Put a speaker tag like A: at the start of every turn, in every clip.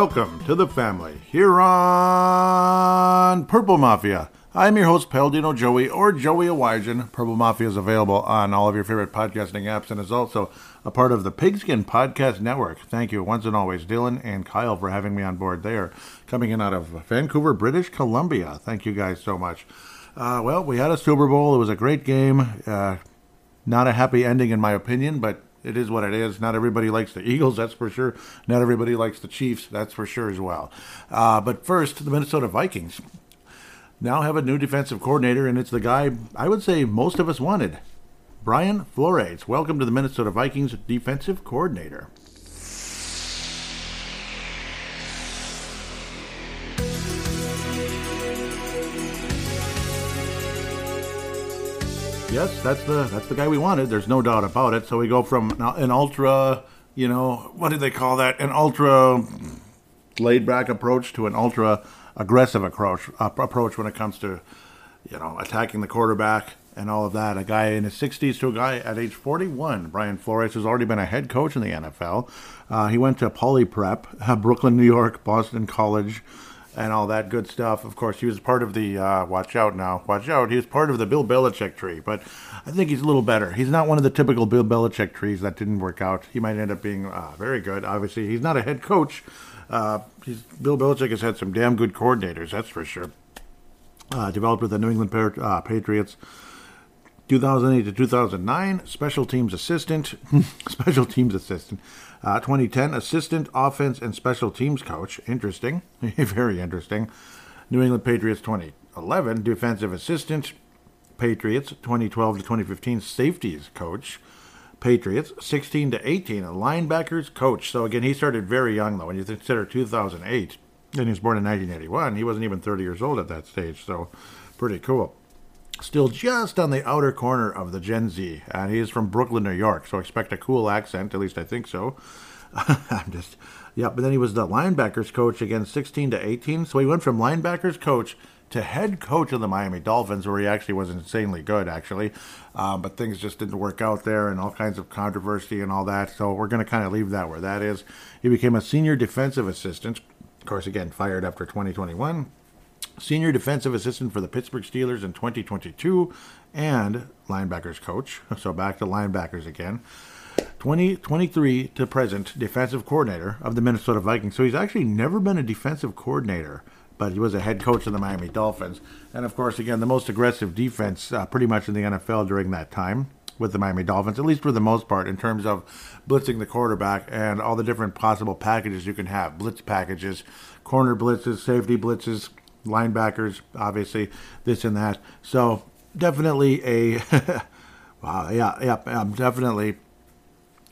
A: welcome to the family here on Purple Mafia. I'm your host, Paladino Joey, or Joey Awajan. Purple Mafia is available on all of your favorite podcasting apps and is also a part of the Pigskin Podcast Network. Thank you once and always, Dylan and Kyle, for having me on board. They are coming in out of Vancouver, British Columbia. Thank you guys so much. Uh, well, we had a Super Bowl. It was a great game. Uh, not a happy ending, in my opinion, but it is what it is. Not everybody likes the Eagles, that's for sure. Not everybody likes the Chiefs, that's for sure as well. Uh, but first, the Minnesota Vikings now have a new defensive coordinator, and it's the guy I would say most of us wanted Brian Flores. Welcome to the Minnesota Vikings defensive coordinator. Yes, that's the that's the guy we wanted. There's no doubt about it. So we go from an ultra, you know, what did they call that? An ultra laid back approach to an ultra aggressive approach uh, approach when it comes to, you know, attacking the quarterback and all of that. A guy in his 60s to a guy at age 41. Brian Flores has already been a head coach in the NFL. Uh, he went to Poly Prep, uh, Brooklyn, New York, Boston College, and all that good stuff. Of course, he was part of the, uh, watch out now, watch out, he was part of the Bill Belichick tree, but I think he's a little better. He's not one of the typical Bill Belichick trees that didn't work out. He might end up being uh, very good. Obviously, he's not a head coach. Uh, Bill Belichick has had some damn good coordinators, that's for sure. Uh, developed with the New England Patriots. 2008 to 2009, special teams assistant, special teams assistant. Uh, 2010, assistant offense and special teams coach. Interesting, very interesting. New England Patriots 2011, defensive assistant. Patriots 2012 to 2015, safeties coach. Patriots 16 to 18, a linebackers coach. So again, he started very young though. When you consider 2008, and he was born in 1981, he wasn't even 30 years old at that stage. So pretty cool still just on the outer corner of the Gen Z, and he is from Brooklyn, New York. So expect a cool accent, at least I think so. I'm just, yeah. But then he was the linebackers coach again, 16 to 18. So he went from linebackers coach to head coach of the Miami Dolphins, where he actually was insanely good, actually. Um, but things just didn't work out there, and all kinds of controversy and all that. So we're going to kind of leave that where that is. He became a senior defensive assistant. Of course, again, fired after 2021 senior defensive assistant for the Pittsburgh Steelers in 2022, and linebackers coach. So back to linebackers again. 2023 to present defensive coordinator of the Minnesota Vikings. So he's actually never been a defensive coordinator, but he was a head coach of the Miami Dolphins. And of course, again, the most aggressive defense uh, pretty much in the NFL during that time with the Miami Dolphins, at least for the most part, in terms of blitzing the quarterback and all the different possible packages you can have blitz packages, corner blitzes, safety blitzes, linebackers, obviously, this and that. So definitely a, wow, yeah, yeah, um, definitely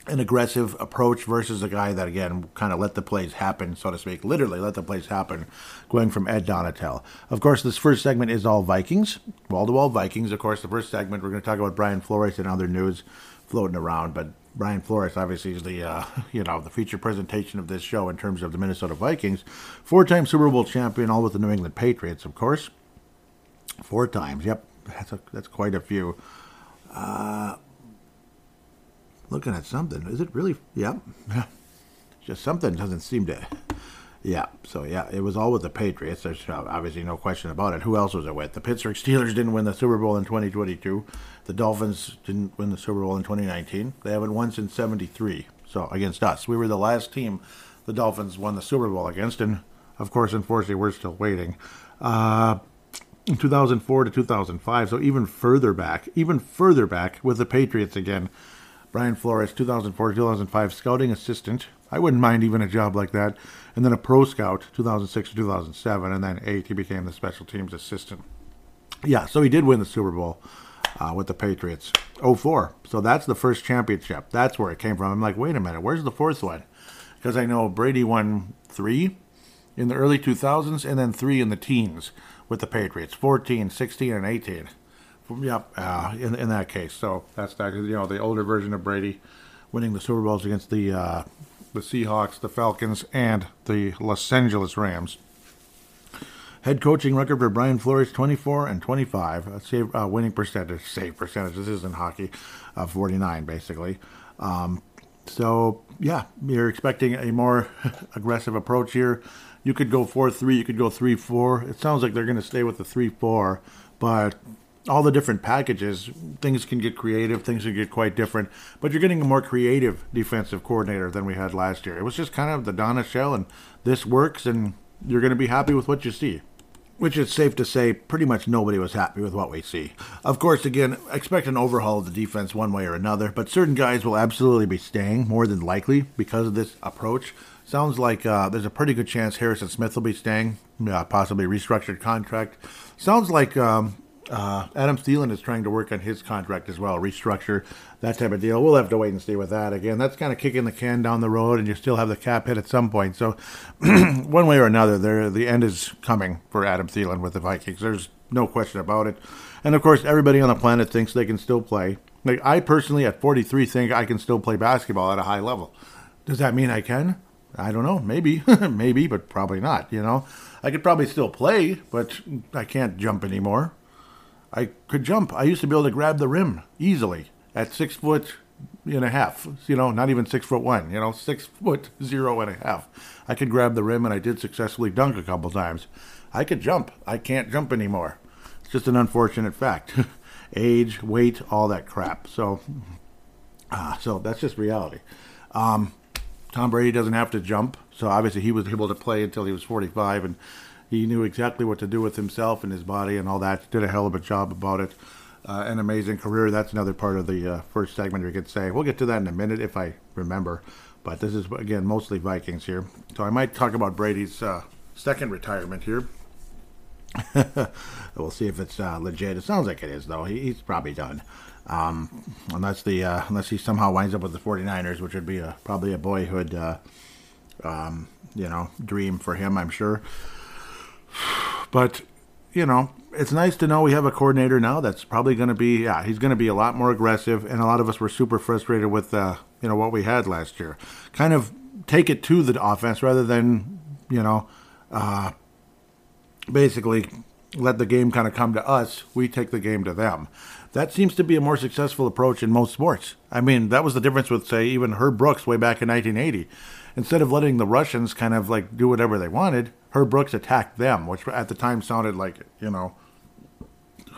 A: an aggressive approach versus a guy that again kind of let the plays happen, so to speak, literally let the plays happen, going from Ed Donatell. Of course, this first segment is all Vikings, wall to wall Vikings. Of course, the first segment we're going to talk about Brian Flores and other news floating around, but Brian Flores obviously is the uh, you know the feature presentation of this show in terms of the Minnesota Vikings, four-time Super Bowl champion, all with the New England Patriots, of course. Four times, yep, that's a, that's quite a few. Uh, looking at something, is it really? Yep, just something doesn't seem to yeah, so yeah, it was all with the Patriots. There's obviously no question about it. Who else was it with? The Pittsburgh Steelers didn't win the Super Bowl in 2022. The Dolphins didn't win the Super Bowl in 2019. They haven't won since 73. So against us, we were the last team the Dolphins won the Super Bowl against, and of course, unfortunately, we're still waiting. Uh, in 2004 to 2005, so even further back, even further back with the Patriots again. Brian Flores, 2004 2005, scouting assistant. I wouldn't mind even a job like that. And then a pro scout, 2006 to 2007, and then eight, he became the special teams assistant. Yeah, so he did win the Super Bowl uh, with the Patriots. 04. So that's the first championship. That's where it came from. I'm like, wait a minute, where's the fourth one? Because I know Brady won three in the early 2000s and then three in the teens with the Patriots 14, 16, and 18. Yep, uh, in in that case. So that's that. You know, the older version of Brady winning the Super Bowls against the uh, the Seahawks, the Falcons, and the Los Angeles Rams. Head coaching record for Brian Flores: 24 and 25. A save, uh, winning percentage, save percentage. This isn't hockey. Uh, 49 basically. Um, so yeah, you're expecting a more aggressive approach here. You could go four three, you could go three four. It sounds like they're going to stay with the three four, but all the different packages, things can get creative, things can get quite different. But you're getting a more creative defensive coordinator than we had last year. It was just kind of the Donatell, and this works, and you're going to be happy with what you see which is safe to say pretty much nobody was happy with what we see. Of course, again, expect an overhaul of the defense one way or another, but certain guys will absolutely be staying more than likely because of this approach. Sounds like uh, there's a pretty good chance Harrison Smith will be staying, uh, possibly restructured contract. Sounds like um, uh, Adam Thielen is trying to work on his contract as well, restructure that type of deal. We'll have to wait and see with that. Again, that's kind of kicking the can down the road, and you still have the cap hit at some point. So, one way or another, the end is coming for Adam Thielen with the Vikings. There's no question about it. And of course, everybody on the planet thinks they can still play. Like I personally, at 43, think I can still play basketball at a high level. Does that mean I can? I don't know. Maybe, maybe, but probably not. You know, I could probably still play, but I can't jump anymore. I could jump. I used to be able to grab the rim easily at six foot and a half. You know, not even six foot one. You know, six foot zero and a half. I could grab the rim, and I did successfully dunk a couple times. I could jump. I can't jump anymore. It's just an unfortunate fact. Age, weight, all that crap. So, uh, so that's just reality. Um, Tom Brady doesn't have to jump, so obviously he was able to play until he was 45, and he knew exactly what to do with himself and his body and all that. Did a hell of a job about it. Uh, an amazing career. That's another part of the uh, first segment we could say. We'll get to that in a minute if I remember. But this is, again, mostly Vikings here. So I might talk about Brady's uh, second retirement here. we'll see if it's uh, legit. It sounds like it is, though. He, he's probably done. Um, unless the uh, unless he somehow winds up with the 49ers, which would be a, probably a boyhood uh, um, you know dream for him, I'm sure. But, you know, it's nice to know we have a coordinator now that's probably going to be, yeah, he's going to be a lot more aggressive. And a lot of us were super frustrated with, uh, you know, what we had last year. Kind of take it to the offense rather than, you know, uh, basically let the game kind of come to us. We take the game to them. That seems to be a more successful approach in most sports. I mean, that was the difference with, say, even Herb Brooks way back in 1980. Instead of letting the Russians kind of like do whatever they wanted, Herb Brooks attacked them, which at the time sounded like, you know,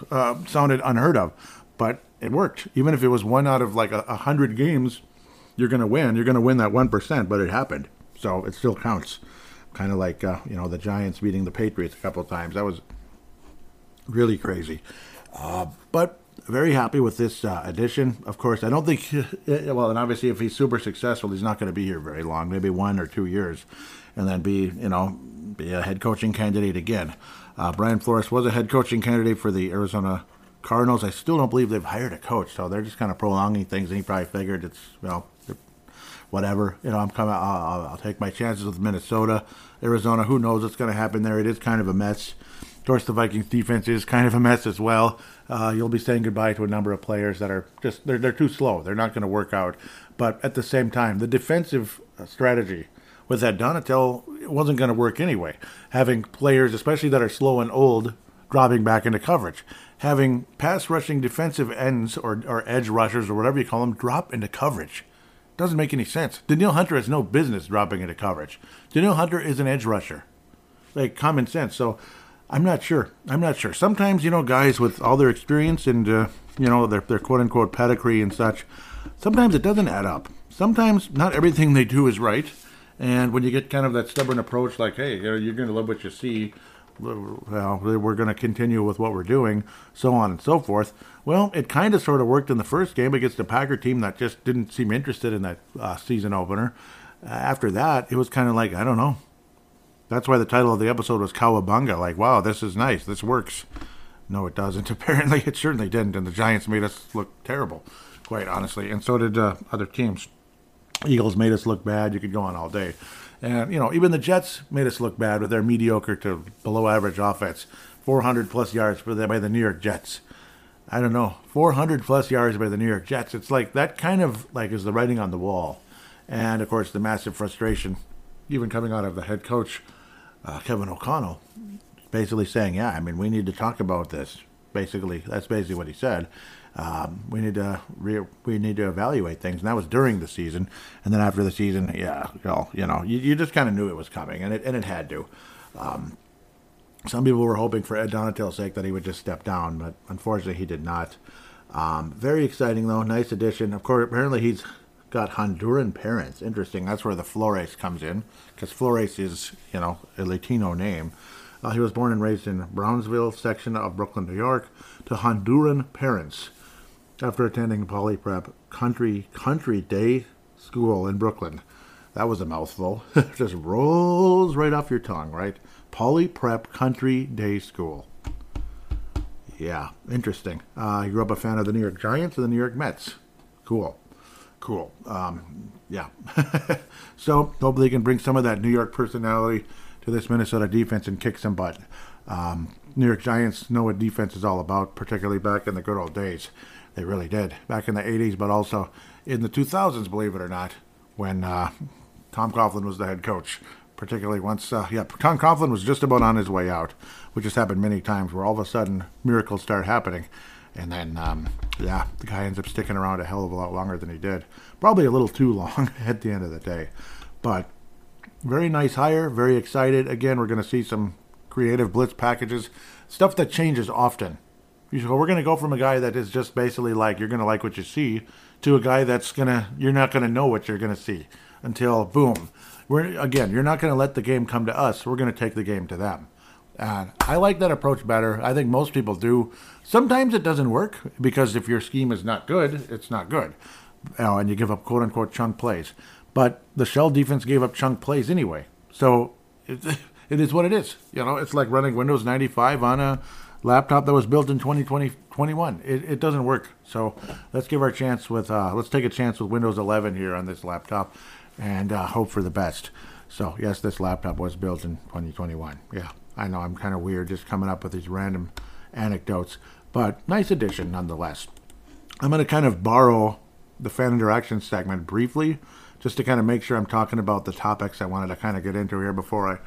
A: uh, sounded unheard of. But it worked. Even if it was one out of like a, a hundred games, you're going to win. You're going to win that 1%, but it happened. So it still counts. Kind of like, uh, you know, the Giants beating the Patriots a couple times. That was really crazy. Uh, but very happy with this uh, addition. Of course, I don't think, well, and obviously, if he's super successful, he's not going to be here very long, maybe one or two years, and then be, you know, be a head coaching candidate again. Uh, Brian Flores was a head coaching candidate for the Arizona Cardinals. I still don't believe they've hired a coach, so they're just kind of prolonging things. And he probably figured it's you know whatever. You know, I'm coming. I'll, I'll, take my chances with Minnesota, Arizona. Who knows what's going to happen there? It is kind of a mess. Of course, the Vikings defense is kind of a mess as well. Uh, you'll be saying goodbye to a number of players that are just they're they're too slow. They're not going to work out. But at the same time, the defensive uh, strategy with that Donatell it wasn't going to work anyway. Having players, especially that are slow and old, dropping back into coverage. Having pass rushing defensive ends or, or edge rushers or whatever you call them drop into coverage. Doesn't make any sense. Danielle Hunter has no business dropping into coverage. Danielle Hunter is an edge rusher. Like common sense. So I'm not sure. I'm not sure. Sometimes, you know, guys with all their experience and, uh, you know, their, their quote unquote pedigree and such, sometimes it doesn't add up. Sometimes not everything they do is right. And when you get kind of that stubborn approach, like, hey, you're going to love what you see, well, we're going to continue with what we're doing, so on and so forth. Well, it kind of sort of worked in the first game against the Packer team that just didn't seem interested in that uh, season opener. after that, it was kind of like, I don't know. That's why the title of the episode was Cowabunga. Like, wow, this is nice. This works. No, it doesn't. Apparently, it certainly didn't. And the Giants made us look terrible, quite honestly. And so did uh, other teams. Eagles made us look bad. You could go on all day. And, you know, even the Jets made us look bad with their mediocre to below average offense. 400 plus yards by the New York Jets. I don't know, 400 plus yards by the New York Jets. It's like that kind of like is the writing on the wall. And of course, the massive frustration, even coming out of the head coach, uh, Kevin O'Connell, basically saying, Yeah, I mean, we need to talk about this. Basically, that's basically what he said. um, we need to re- we need to evaluate things. And that was during the season, and then after the season, yeah, well, you know, you, you just kind of knew it was coming, and it and it had to. Um, some people were hoping for Ed Donatell's sake that he would just step down, but unfortunately, he did not. Um, very exciting though, nice addition. Of course, apparently he's got Honduran parents. Interesting. That's where the Flores comes in, because Flores is you know a Latino name. Uh, he was born and raised in Brownsville section of Brooklyn, New York, to Honduran parents after attending Poly Prep Country Country Day School in Brooklyn. That was a mouthful. Just rolls right off your tongue, right? Poly Prep Country Day School. Yeah, interesting. Uh, he grew up a fan of the New York Giants and the New York Mets. Cool. Cool. Um, yeah. so hopefully he can bring some of that New York personality to this Minnesota defense and kick some butt. Um, New York Giants know what defense is all about, particularly back in the good old days. They really did back in the 80s, but also in the 2000s, believe it or not, when uh, Tom Coughlin was the head coach. Particularly once, uh, yeah, Tom Coughlin was just about on his way out, which has happened many times, where all of a sudden miracles start happening, and then um, yeah, the guy ends up sticking around a hell of a lot longer than he did. Probably a little too long at the end of the day, but very nice hire. Very excited. Again, we're going to see some creative blitz packages, stuff that changes often. So we're going to go from a guy that is just basically like you're going to like what you see to a guy that's going to you're not going to know what you're going to see until boom. We're again, you're not going to let the game come to us. We're going to take the game to them. And I like that approach better. I think most people do. Sometimes it doesn't work because if your scheme is not good, it's not good. You know, and you give up quote unquote chunk plays. But the shell defense gave up chunk plays anyway. So it, it is what it is. You know, it's like running Windows 95 on a laptop that was built in 2021. It, it doesn't work. So let's give our chance with uh, let's take a chance with Windows 11 here on this laptop, and uh, hope for the best. So yes, this laptop was built in 2021. Yeah, I know I'm kind of weird just coming up with these random anecdotes, but nice addition nonetheless. I'm going to kind of borrow the fan interaction segment briefly, just to kind of make sure I'm talking about the topics I wanted to kind of get into here before I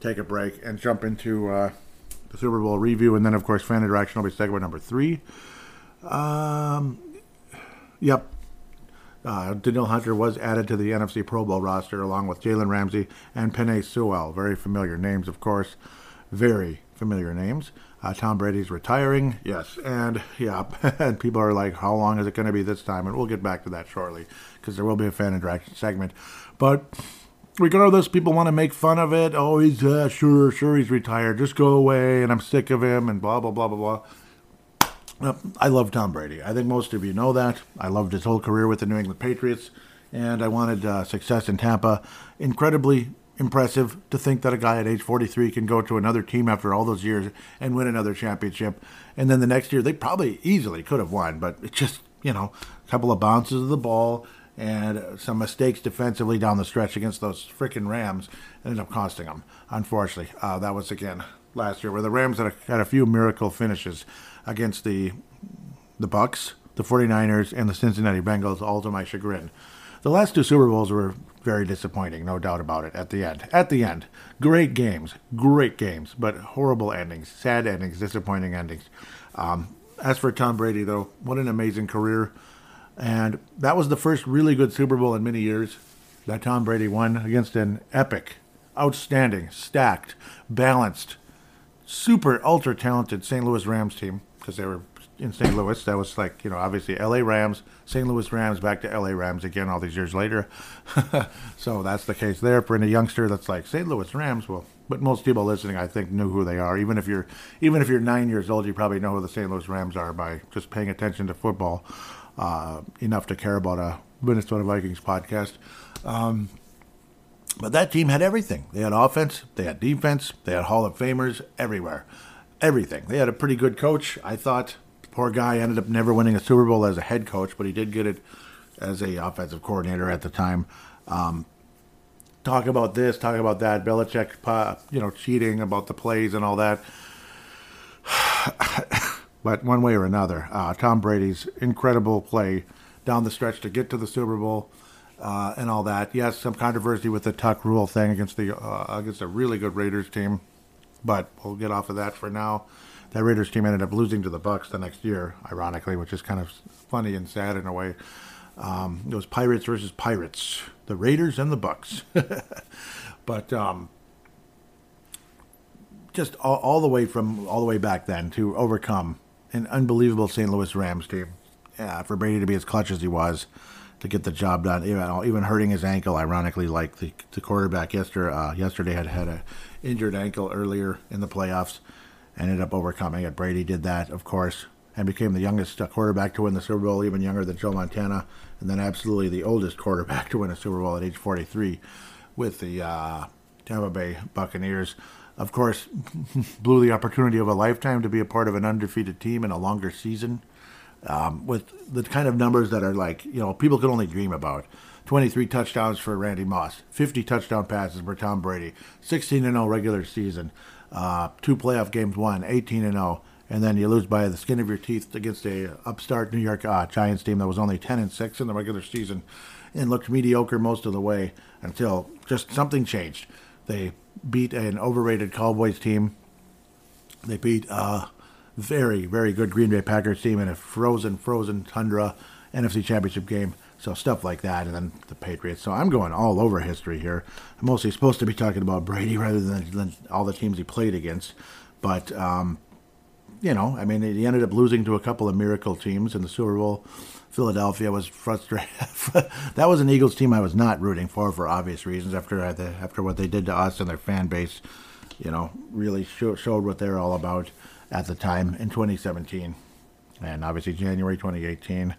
A: take a break and jump into. Uh, the Super Bowl review, and then of course fan interaction will be segment number three. Um, yep. Uh, Danielle Hunter was added to the NFC Pro Bowl roster along with Jalen Ramsey and Penei Sewell. Very familiar names, of course. Very familiar names. Uh, Tom Brady's retiring, yes, and yeah, and people are like, "How long is it going to be this time?" And we'll get back to that shortly because there will be a fan interaction segment. But regardless, people want to make fun of it. Oh, he's uh, sure, sure, he's retired. Just go away, and I'm sick of him, and blah blah blah blah blah. I love Tom Brady. I think most of you know that. I loved his whole career with the New England Patriots, and I wanted uh, success in Tampa. Incredibly impressive to think that a guy at age 43 can go to another team after all those years and win another championship. And then the next year, they probably easily could have won, but it just, you know, a couple of bounces of the ball and some mistakes defensively down the stretch against those freaking Rams ended up costing them. Unfortunately, uh, that was again last year where the Rams had a, had a few miracle finishes against the the Bucks, the 49ers, and the Cincinnati Bengals, all to my chagrin. The last two Super Bowls were very disappointing, no doubt about it. At the end, at the end, great games, great games, but horrible endings, sad endings, disappointing endings. Um, as for Tom Brady, though, what an amazing career! And that was the first really good Super Bowl in many years that Tom Brady won against an epic, outstanding, stacked, balanced, super ultra talented St. Louis Rams team because they were in St. Louis. That was like, you know, obviously LA Rams, St. Louis Rams, back to LA Rams again all these years later. so that's the case there for any youngster that's like St. Louis Rams. Well, but most people listening, I think, knew who they are. Even if you're even if you're nine years old, you probably know who the St. Louis Rams are by just paying attention to football uh, enough to care about a Minnesota Vikings podcast. Um, but that team had everything. They had offense, they had defense, they had Hall of Famers everywhere. Everything. They had a pretty good coach. I thought poor guy ended up never winning a Super Bowl as a head coach, but he did get it as a offensive coordinator at the time. Um, talk about this, talk about that. Belichick, you know, cheating about the plays and all that. But one way or another, uh, Tom Brady's incredible play down the stretch to get to the Super Bowl uh, and all that. Yes, some controversy with the tuck rule thing against the uh, against a really good Raiders team, but we'll get off of that for now. That Raiders team ended up losing to the Bucks the next year, ironically, which is kind of funny and sad in a way. Um, it was Pirates versus Pirates, the Raiders and the Bucks. but um, just all, all, the way from all the way back then to overcome an unbelievable St. Louis Rams team. Yeah, for Brady to be as clutch as he was to get the job done, even, even hurting his ankle. Ironically, like the, the quarterback yesterday, uh, yesterday had had a injured ankle earlier in the playoffs, ended up overcoming it. Brady did that, of course, and became the youngest quarterback to win the Super Bowl, even younger than Joe Montana, and then absolutely the oldest quarterback to win a Super Bowl at age 43 with the uh, Tampa Bay Buccaneers. Of course, blew the opportunity of a lifetime to be a part of an undefeated team in a longer season. Um, with the kind of numbers that are like, you know, people could only dream about. 23 touchdowns for Randy Moss, 50 touchdown passes for Tom Brady, 16 0 regular season, uh, two playoff games won, 18 0 and then you lose by the skin of your teeth against a upstart New York uh, Giants team that was only 10 and 6 in the regular season and looked mediocre most of the way until just something changed. They beat an overrated Cowboys team. They beat a very, very good Green Bay Packers team in a frozen, frozen tundra NFC Championship game. So stuff like that, and then the Patriots. So I'm going all over history here. I'm mostly supposed to be talking about Brady rather than, all the teams he played against. But um, you know, I mean, he ended up losing to a couple of miracle teams in the Super Bowl. Philadelphia was frustrated. that was an Eagles team I was not rooting for for obvious reasons. After the, after what they did to us and their fan base, you know, really show, showed what they're all about at the time in 2017, and obviously January 2018.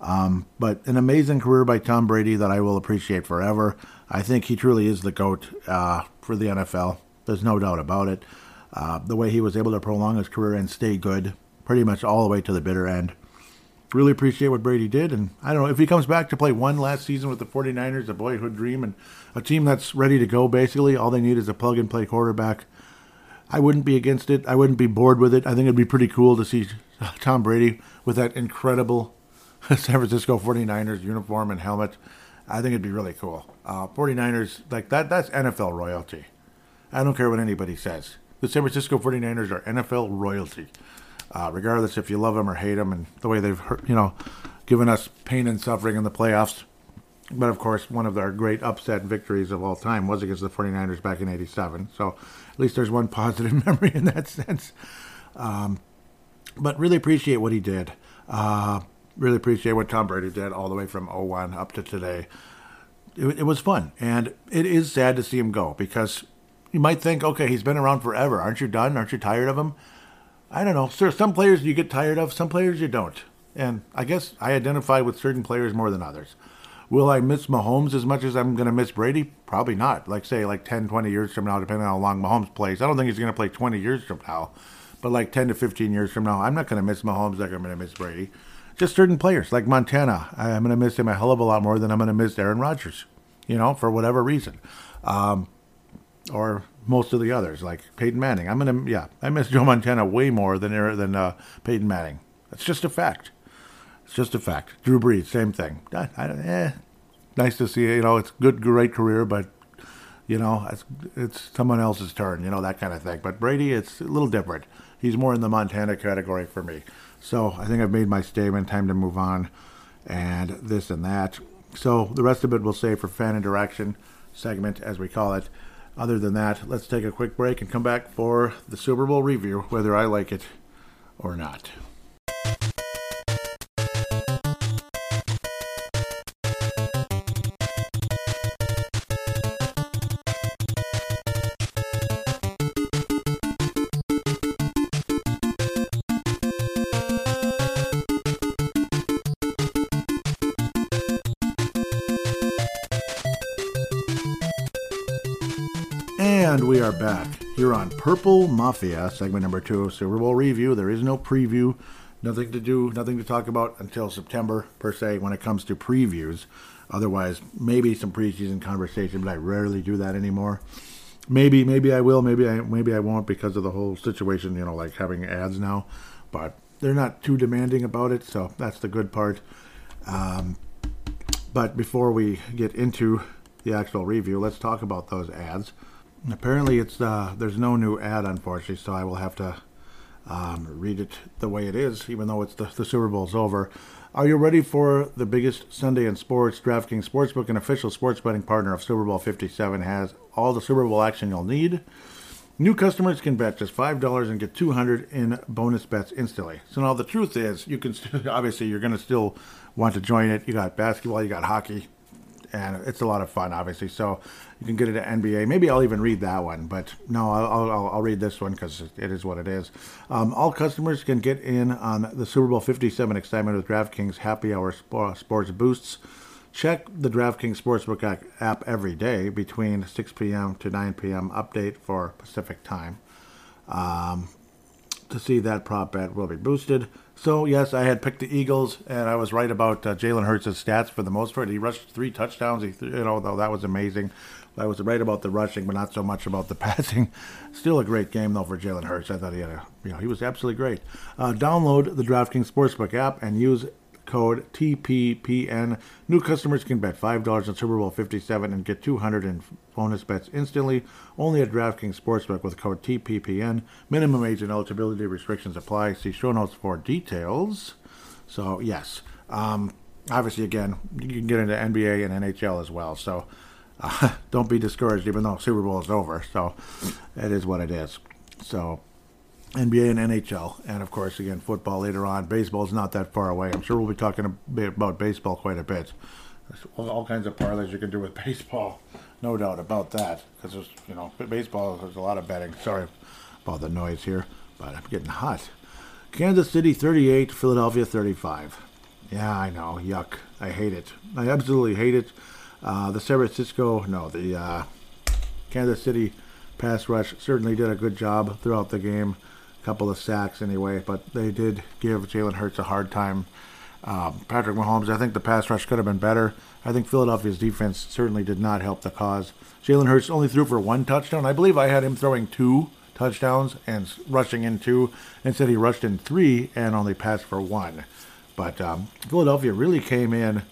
A: Um, but an amazing career by Tom Brady that I will appreciate forever. I think he truly is the goat uh, for the NFL. There's no doubt about it. Uh, the way he was able to prolong his career and stay good pretty much all the way to the bitter end. Really appreciate what Brady did. And I don't know if he comes back to play one last season with the 49ers, a boyhood dream, and a team that's ready to go, basically. All they need is a plug and play quarterback. I wouldn't be against it. I wouldn't be bored with it. I think it'd be pretty cool to see Tom Brady with that incredible San Francisco 49ers uniform and helmet. I think it'd be really cool. Uh, 49ers, like that, that's NFL royalty. I don't care what anybody says the San Francisco 49ers are NFL royalty. Uh, regardless if you love them or hate them, and the way they've, you know, given us pain and suffering in the playoffs. But of course, one of our great upset victories of all time was against the 49ers back in 87. So at least there's one positive memory in that sense. Um, but really appreciate what he did. Uh, really appreciate what Tom Brady did all the way from 01 up to today. It, it was fun. And it is sad to see him go because you might think, okay, he's been around forever. Aren't you done? Aren't you tired of him? I don't know. Sir, some players you get tired of, some players you don't. And I guess I identify with certain players more than others. Will I miss Mahomes as much as I'm going to miss Brady? Probably not. Like, say, like 10, 20 years from now, depending on how long Mahomes plays. I don't think he's going to play 20 years from now. But like 10 to 15 years from now, I'm not going to miss Mahomes like I'm going to miss Brady. Just certain players, like Montana. I'm going to miss him a hell of a lot more than I'm going to miss Aaron Rodgers, you know, for whatever reason. Um, or most of the others, like Peyton Manning. I'm gonna, yeah, I miss Joe Montana way more than than uh, Peyton Manning. That's just a fact. It's just a fact. Drew Brees, same thing. I, I, eh, nice to see. You know, it's good, great career, but you know, it's it's someone else's turn. You know that kind of thing. But Brady, it's a little different. He's more in the Montana category for me. So I think I've made my statement. Time to move on, and this and that. So the rest of it we'll save for fan interaction segment, as we call it. Other than that, let's take a quick break and come back for the Super Bowl review, whether I like it or not. Purple Mafia, segment number two Super Bowl review. There is no preview, nothing to do, nothing to talk about until September, per se, when it comes to previews. Otherwise, maybe some preseason conversation, but I rarely do that anymore. Maybe, maybe I will, maybe I, maybe I won't because of the whole situation, you know, like having ads now. But they're not too demanding about it, so that's the good part. Um, but before we get into the actual review, let's talk about those ads. Apparently, it's uh, there's no new ad, unfortunately, so I will have to um, read it the way it is, even though it's the, the Super Bowl's over. Are you ready for the biggest Sunday in sports? DraftKings Sportsbook, an official sports betting partner of Super Bowl 57, has all the Super Bowl action you'll need. New customers can bet just five dollars and get two hundred in bonus bets instantly. So now the truth is, you can st- obviously you're going to still want to join it. You got basketball, you got hockey, and it's a lot of fun, obviously. So you can get it at NBA. Maybe I'll even read that one, but no, I'll, I'll, I'll read this one because it is what it is. Um, all customers can get in on the Super Bowl 57 excitement with DraftKings Happy Hour Sports Boosts. Check the DraftKings Sportsbook app every day between 6 p.m. to 9 p.m. Update for Pacific time. Um, to see that prop bet will be boosted. So yes, I had picked the Eagles, and I was right about uh, Jalen Hurts' stats for the most part. He rushed three touchdowns. He, you know, though that was amazing. I was right about the rushing, but not so much about the passing. Still a great game though for Jalen Hurts. I thought he had a, you know, he was absolutely great. Uh, download the DraftKings Sportsbook app and use code TPPN. New customers can bet $5 on Super Bowl 57 and get 200 in bonus bets instantly. Only at DraftKings Sportsbook with code TPPN. Minimum age and eligibility restrictions apply. See show notes for details. So, yes. Um, obviously, again, you can get into NBA and NHL as well. So, uh, don't be discouraged, even though Super Bowl is over. So, it is what it is. So, NBA and NHL, and of course, again, football later on. Baseball is not that far away. I'm sure we'll be talking about baseball quite a bit. There's all kinds of parlays you can do with baseball, no doubt about that. Because there's, you know, baseball. There's a lot of betting. Sorry about the noise here, but I'm getting hot. Kansas City 38, Philadelphia 35. Yeah, I know. Yuck. I hate it. I absolutely hate it. Uh, the San Francisco, no, the uh, Kansas City pass rush certainly did a good job throughout the game couple of sacks anyway, but they did give Jalen Hurts a hard time. Um, Patrick Mahomes, I think the pass rush could have been better. I think Philadelphia's defense certainly did not help the cause. Jalen Hurts only threw for one touchdown. I believe I had him throwing two touchdowns and rushing in two. Instead, he rushed in three and only passed for one. But um, Philadelphia really came in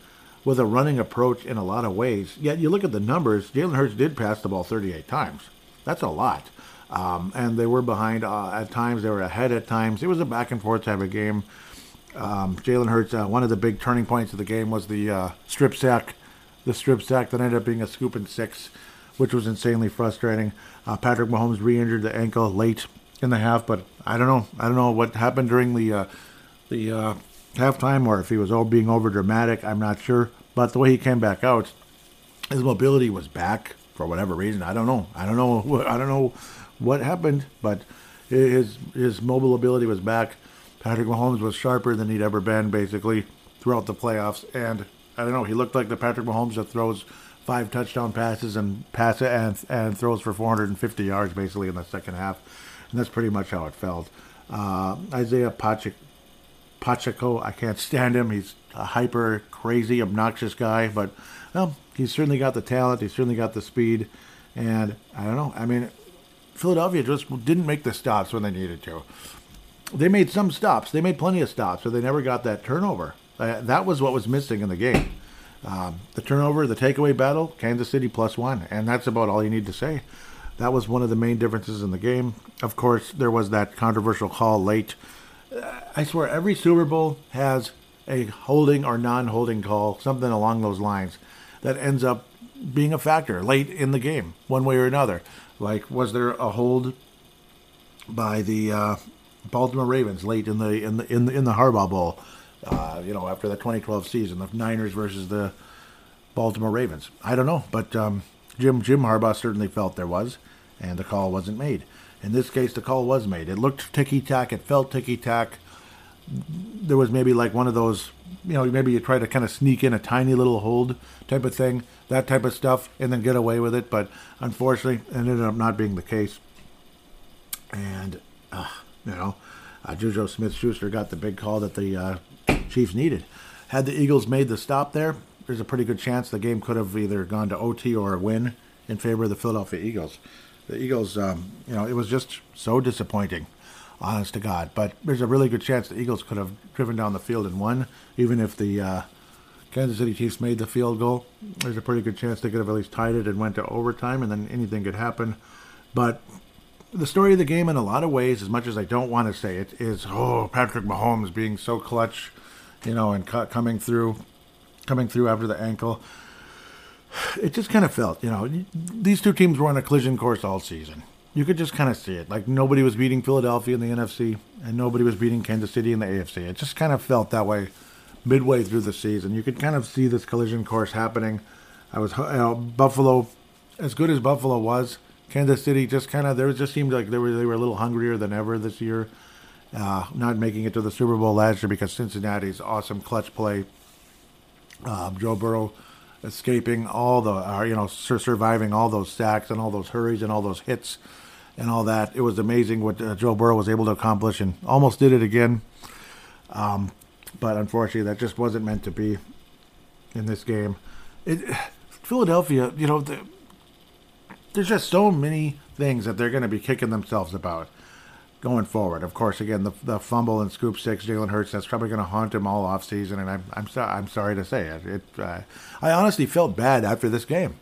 A: with a running approach in a lot of ways. Yet you look at the numbers, Jalen Hurts did pass the ball 38 times. That's a lot. Um, and they were behind uh, at times. They were ahead at times. It was a back and forth type of game. Um, Jalen Hurts, uh, one of the big turning points of the game was the uh, strip sack, the strip sack that ended up being a scoop and six, which was insanely frustrating. Uh, Patrick Mahomes re-injured the ankle late in the half, but I don't know. I don't know what happened during the uh, the uh, halftime, or if he was all being over dramatic. I'm not sure. But the way he came back out, his mobility was back for whatever reason. I don't know. I don't know. I don't know what happened, but his his mobile ability was back. Patrick Mahomes was sharper than he'd ever been, basically throughout the playoffs. And I don't know, he looked like the Patrick Mahomes that throws five touchdown passes and pass and and throws for 450 yards basically in the second half. And that's pretty much how it felt. Uh, Isaiah Pacheco, Pacheco, I can't stand him. He's a hyper, crazy, obnoxious guy, but well, he's certainly got the talent. He's certainly got the speed. And I don't know. I mean, Philadelphia just didn't make the stops when they needed to. They made some stops. They made plenty of stops, but they never got that turnover. Uh, that was what was missing in the game. Um, the turnover, the takeaway battle, Kansas City plus one, and that's about all you need to say. That was one of the main differences in the game. Of course, there was that controversial call late. Uh, I swear, every Super Bowl has a holding or non-holding call, something along those lines, that ends up being a factor late in the game, one way or another. Like, was there a hold by the uh, Baltimore Ravens late in the in the in the, in the Harbaugh Bowl? Uh, you know, after the 2012 season, the Niners versus the Baltimore Ravens. I don't know, but um, Jim Jim Harbaugh certainly felt there was, and the call wasn't made. In this case, the call was made. It looked ticky tack. It felt ticky tack. There was maybe like one of those, you know, maybe you try to kind of sneak in a tiny little hold type of thing that type of stuff and then get away with it. But unfortunately, it ended up not being the case. And, uh, you know, uh, Juju Smith Schuster got the big call that the uh, Chiefs needed. Had the Eagles made the stop there, there's a pretty good chance the game could have either gone to OT or a win in favor of the Philadelphia Eagles. The Eagles, um, you know, it was just so disappointing, honest to God. But there's a really good chance the Eagles could have driven down the field and won, even if the uh, Kansas City Chiefs made the field goal. There's a pretty good chance they could have at least tied it and went to overtime, and then anything could happen. But the story of the game in a lot of ways, as much as I don't want to say it, is oh Patrick Mahomes being so clutch, you know, and cu- coming through, coming through after the ankle. It just kind of felt, you know, these two teams were on a collision course all season. You could just kind of see it. Like nobody was beating Philadelphia in the NFC, and nobody was beating Kansas City in the AFC. It just kind of felt that way midway through the season. You could kind of see this collision course happening. I was, you know, Buffalo, as good as Buffalo was, Kansas City just kind of there just seemed like they were they were a little hungrier than ever this year. Uh, not making it to the Super Bowl last year because Cincinnati's awesome clutch play. Um, Joe Burrow escaping all the, uh, you know, sur- surviving all those sacks and all those hurries and all those hits and all that. It was amazing what uh, Joe Burrow was able to accomplish and almost did it again. Um, but unfortunately, that just wasn't meant to be in this game. It, Philadelphia, you know, the, there's just so many things that they're going to be kicking themselves about going forward. Of course, again, the, the fumble and scoop six, Jalen Hurts, that's probably going to haunt him all off season, and I'm I'm, so, I'm sorry to say it. It uh, I honestly felt bad after this game.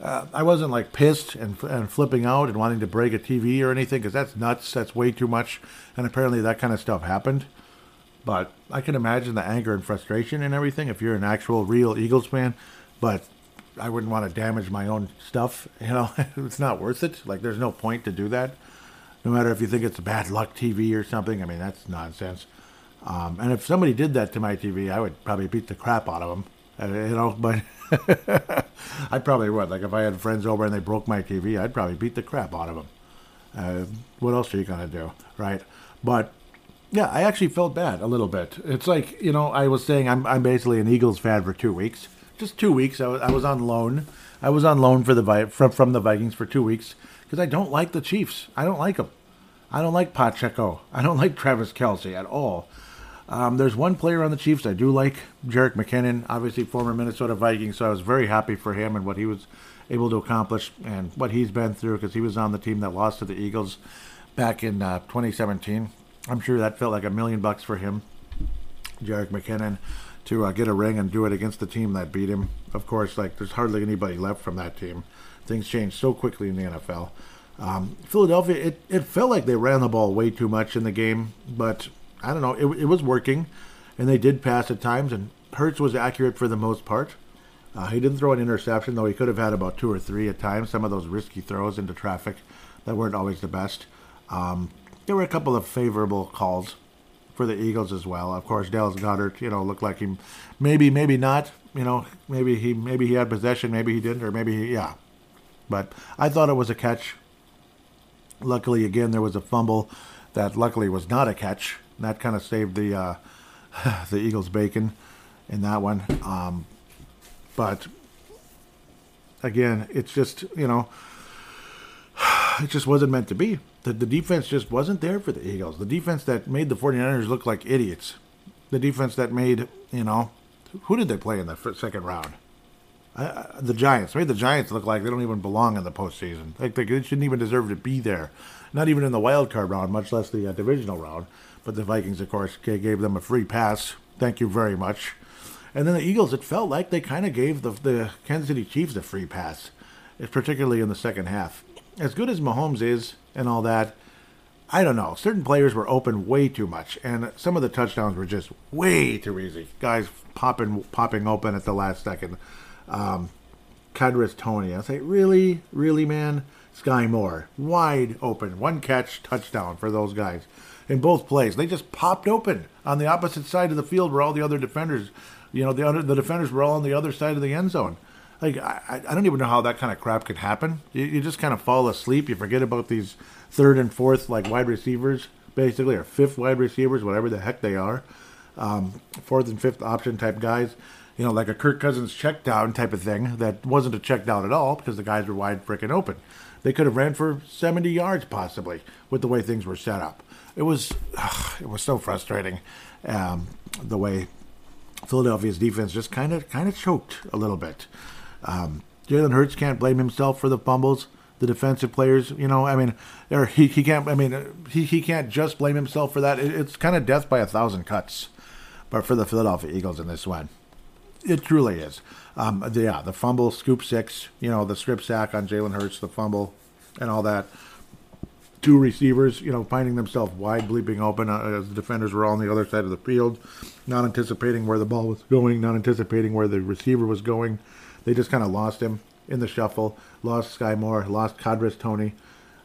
A: Uh, I wasn't like pissed and, and flipping out and wanting to break a TV or anything because that's nuts. That's way too much, and apparently that kind of stuff happened. But I can imagine the anger and frustration and everything if you're an actual real Eagles fan. But I wouldn't want to damage my own stuff. You know, it's not worth it. Like, there's no point to do that. No matter if you think it's bad luck TV or something. I mean, that's nonsense. Um, and if somebody did that to my TV, I would probably beat the crap out of them. Uh, you know, but I probably would. Like, if I had friends over and they broke my TV, I'd probably beat the crap out of them. Uh, what else are you gonna do, right? But yeah, I actually felt bad a little bit. It's like you know, I was saying I'm I'm basically an Eagles fan for two weeks just two weeks. I was, I was on loan. I was on loan for the from from the Vikings for two weeks because I don't like the Chiefs. I don't like them. I don't like Pacheco. I don't like Travis Kelce at all. Um, there's one player on the Chiefs I do like, Jerick McKinnon, obviously former Minnesota Viking. So I was very happy for him and what he was able to accomplish and what he's been through because he was on the team that lost to the Eagles back in uh, 2017. I'm sure that felt like a million bucks for him, Jerick McKinnon to uh, get a ring and do it against the team that beat him. Of course, like there's hardly anybody left from that team. Things change so quickly in the NFL. Um, Philadelphia, it, it felt like they ran the ball way too much in the game, but I don't know, it, it was working, and they did pass at times, and Hurts was accurate for the most part. Uh, he didn't throw an interception, though he could have had about two or three at times. Some of those risky throws into traffic that weren't always the best. Um, there were a couple of favorable calls for the Eagles as well. Of course, Dallas Goedert, you know, looked like he maybe, maybe not. You know, maybe he maybe he had possession, maybe he didn't, or maybe he, yeah. But I thought it was a catch. Luckily, again, there was a fumble that luckily was not a catch. That kind of saved the uh, the Eagles' bacon in that one. Um, but again, it's just you know, it just wasn't meant to be the, the defense just wasn't there for the Eagles. The defense that made the 49ers look like idiots. The defense that made, you know, who did they play in the second round? Uh, the Giants made the Giants look like they don't even belong in the postseason. Like they, they shouldn't even deserve to be there. Not even in the wild card round, much less the uh, divisional round. But the Vikings, of course, gave them a free pass. Thank you very much. And then the Eagles, it felt like they kind of gave the, the Kansas City Chiefs a free pass, particularly in the second half. As good as Mahomes is, and all that. I don't know. Certain players were open way too much, and some of the touchdowns were just way too easy. Guys popping popping open at the last second. Um, Kadarius Toney, I say, really, really, man. Skyy Moore, wide open, one catch, touchdown for those guys in both plays. They just popped open on the opposite side of the field where all the other defenders, you know, the other the defenders were all on the other side of the end zone. Like I, I don't even know how that kind of crap could happen. You, you just kind of fall asleep. You forget about these third and fourth like wide receivers, basically, or fifth wide receivers, whatever the heck they are, um, fourth and fifth option type guys. You know, like a Kirk Cousins check down type of thing that wasn't a check down at all because the guys were wide freaking open. They could have ran for 70 yards possibly with the way things were set up. It was ugh, it was so frustrating um, the way Philadelphia's defense just kind of kind of choked a little bit. Um, Jalen Hurts can't blame himself for the fumbles. The defensive players, you know, I mean, or he, he can't. I mean, he, he can't just blame himself for that. It, it's kind of death by a thousand cuts, but for the Philadelphia Eagles in this one, it truly is. Um, the, yeah, the fumble, scoop six, you know, the strip sack on Jalen Hurts, the fumble, and all that. two receivers, you know, finding themselves wide, bleeping open uh, as the defenders were all on the other side of the field, not anticipating where the ball was going, not anticipating where the receiver was going. They just kind of lost him in the shuffle, lost Skyy Moore, lost Kadarius Toney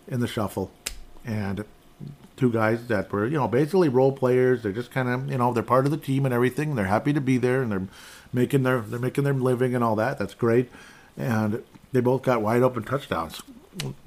A: in the shuffle, and two guys that were, you know, basically role players. They're just kind of, you know, they're part of the team and everything. They're happy to be there and they're making their they're making their living and all that. That's great. And they both got wide open touchdowns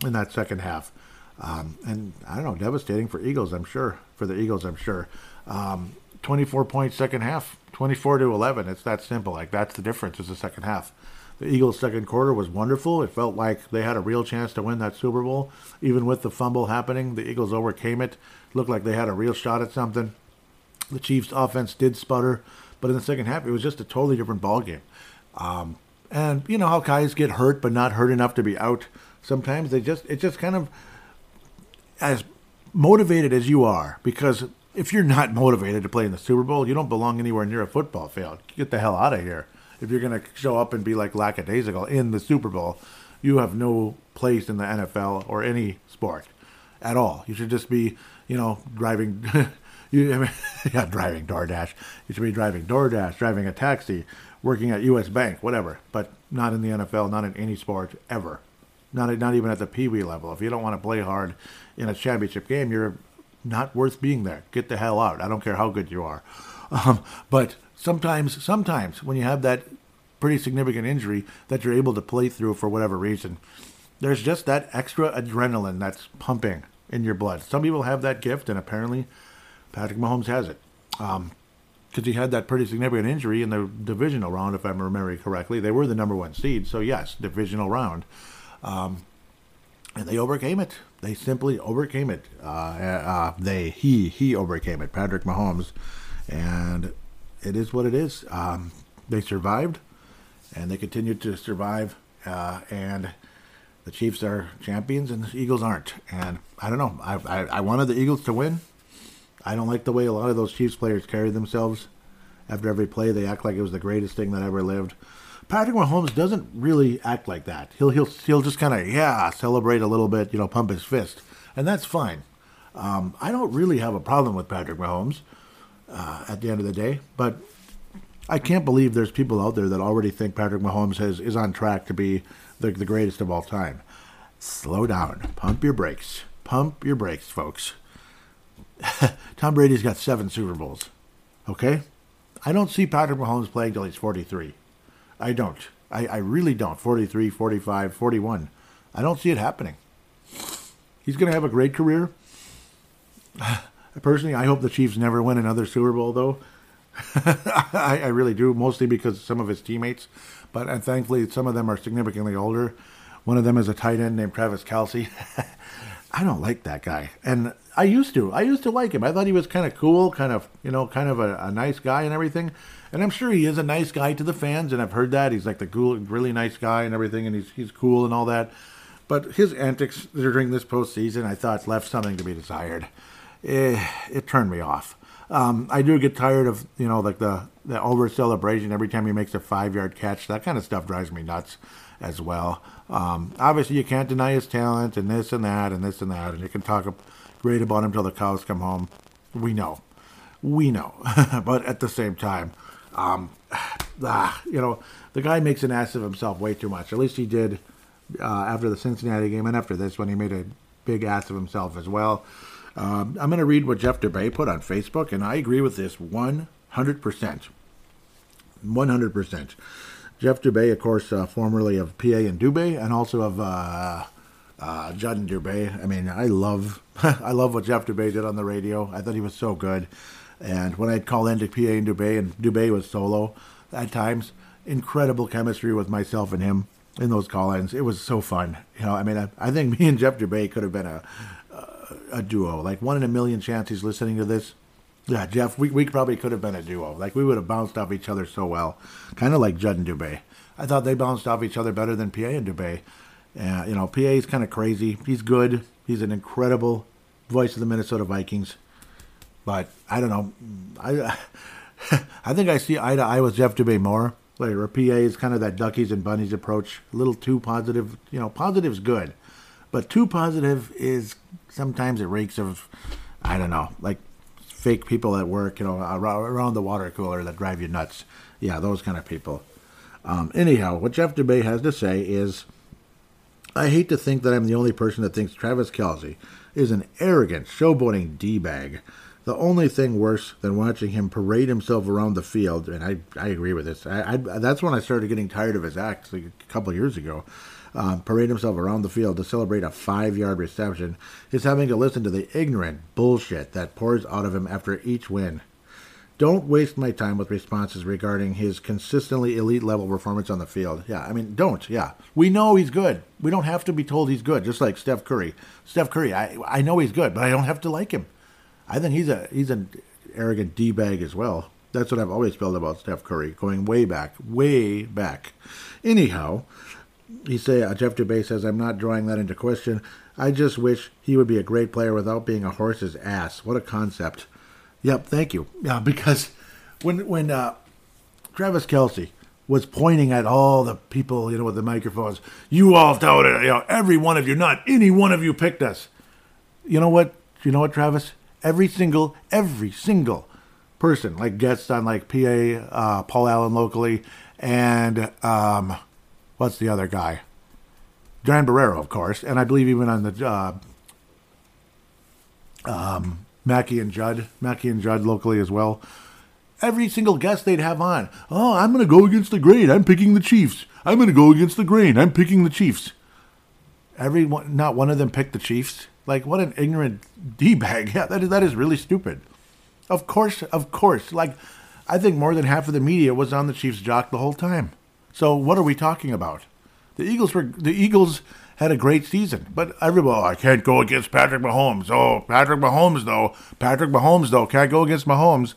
A: in that second half. Um, and I don't know, devastating for Eagles, I'm sure. For the Eagles, I'm sure. Um, 24 point second half, 24 to 11. It's that simple. Like that's the difference. Is the second half. The Eagles' second quarter was wonderful. It felt like they had a real chance to win that Super Bowl. Even with the fumble happening, the Eagles overcame it. Looked like they had a real shot at something. The Chiefs' offense did sputter, but in the second half, it was just a totally different ball game. Um, and you know how guys get hurt, but not hurt enough to be out. Sometimes they just it just kind of as motivated as you are, because if you're not motivated to play in the Super Bowl, you don't belong anywhere near a football field. Get the hell out of here. If you're going to show up and be like lackadaisical in the Super Bowl, you have no place in the NFL or any sport at all. You should just be, you know, driving. you, I mean, yeah, driving DoorDash. You should be driving DoorDash, driving a taxi, working at U.S. Bank, whatever. But not in the NFL, not in any sport ever. Not not even at the Pee Wee level. If you don't want to play hard in a championship game, you're not worth being there. Get the hell out. I don't care how good you are. Um, but sometimes, sometimes when you have that pretty significant injury that you're able to play through for whatever reason, there's just that extra adrenaline that's pumping in your blood. Some people have that gift, and apparently Patrick Mahomes has it. Um, because he had that pretty significant injury in the divisional round, if I'm remembering correctly. They were the number one seed, so yes, divisional round. Um, and they overcame it. They simply overcame it. Uh, uh, they he he overcame it. Patrick Mahomes, and it is what it is. Um, they survived, and they continue to survive. Uh, and the Chiefs are champions, and the Eagles aren't. And I don't know. I, I I wanted the Eagles to win. I don't like the way a lot of those Chiefs players carry themselves. After every play, they act like it was the greatest thing that ever lived. Patrick Mahomes doesn't really act like that. He'll he'll he'll just kind of yeah celebrate a little bit, you know, pump his fist, and that's fine. Um, I don't really have a problem with Patrick Mahomes uh, at the end of the day, but I can't believe there's people out there that already think Patrick Mahomes has, is on track to be the, the greatest of all time. Slow down, pump your brakes, pump your brakes, folks. Tom Brady's got seven Super Bowls. Okay, I don't see Patrick Mahomes playing till he's 43. I don't. I, I really don't. 43, 45, 41. I don't see it happening. He's going to have a great career. Personally, I hope the Chiefs never win another Super Bowl, though. I, I, really do, mostly because some of his teammates, but and thankfully some of them are significantly older. One of them is a tight end named Travis Kelce. I don't like that guy, and I used to. I used to like him. I thought he was kind of cool, kind of you know, kind of a, a nice guy and everything. And I'm sure he is a nice guy to the fans, and I've heard that he's like the cool, really nice guy and everything, and he's he's cool and all that. But his antics during this postseason, I thought, left something to be desired. Eh, it turned me off. Um, I do get tired of you know like the the over celebration every time he makes a five yard catch. That kind of stuff drives me nuts as well. Um, obviously, you can't deny his talent and this and that and this and that, and you can talk great about him till the cows come home. We know, we know, but at the same time, um, ah, you know, the guy makes an ass of himself way too much. At least he did uh, after the Cincinnati game and after this when he made a big ass of himself as well. Um, I'm going to read what Jeff Dubay put on Facebook, and I agree with this 100%. 100%. Jeff Dubay, of course, uh, formerly of PA and Dubay, and also of uh, uh, Judd Dubay. I mean, I love, I love what Jeff Dubay did on the radio. I thought he was so good. And when I'd call into PA and Dubay, and Dubay was solo at times, incredible chemistry with myself and him in those call-ins. It was so fun. You know, I mean, I, I think me and Jeff Dubay could have been a, a, duo. Like one in a million chance he's listening to this. Yeah, Jeff, we, we probably could have been a duo. Like we would have bounced off each other so well, kind of like Judd and Dubay. I thought they bounced off each other better than PA and Dubay. Uh, you know, PA is kind of crazy. He's good. He's an incredible voice of the Minnesota Vikings. But I don't know. I I think I see eye to eye with Jeff Dubay more. Like PA is kind of that duckies and bunnies approach. A little too positive. You know, positive's good, But too positive is sometimes it reeks of, I don't know, like fake people at work, you know, around the water cooler that drive you nuts. Yeah, those kind of people. Um, anyhow, what Jeff Dubay has to say is I hate to think that I'm the only person that thinks Travis Kelce is an arrogant, showboating D bag. The only thing worse than watching him parade himself around the field, and I, I agree with this, I, I, that's when I started getting tired of his act like a couple years ago. Um, parade himself around the field to celebrate a five yard reception is having to listen to the ignorant bullshit that pours out of him after each win. Don't waste my time with responses regarding his consistently elite level performance on the field. Yeah, I mean, don't. Yeah. We know he's good. We don't have to be told he's good, just like Steph Curry. Steph Curry, I, I know he's good, but I don't have to like him. I think he's a he's an arrogant D bag as well. That's what I've always felt about Steph Curry, going way back, way back. Anyhow, he say uh, Jeff Dubay says I'm not drawing that into question. I just wish he would be a great player without being a horse's ass. What a concept. Yep, thank you. Yeah, because when when uh, Travis Kelce was pointing at all the people, you know, with the microphones, you all doubted, you know, every one of you, not any one of you picked us. You know what? You know what, Travis? Every single, every single person, like guests on like PA, uh, Paul Allen locally, and um, what's the other guy? Dan Barreiro, of course, and I believe even on the uh, um, Mackey and Judd, Mackey and Judd locally as well. Every single guest they'd have on, oh, I'm going to go against the grain. I'm picking the Chiefs. I'm going to go against the grain. I'm picking the Chiefs. Every one, not one of them picked the Chiefs. Like what an ignorant d bag. Yeah, that is that is really stupid. Of course, of course. Like I think more than half of the media was on the Chiefs jock the whole time. So what are we talking about? The Eagles were the Eagles had a great season. But everybody, oh, I can't go against Patrick Mahomes. Oh, Patrick Mahomes, though. Patrick Mahomes, though. Can't go against Mahomes.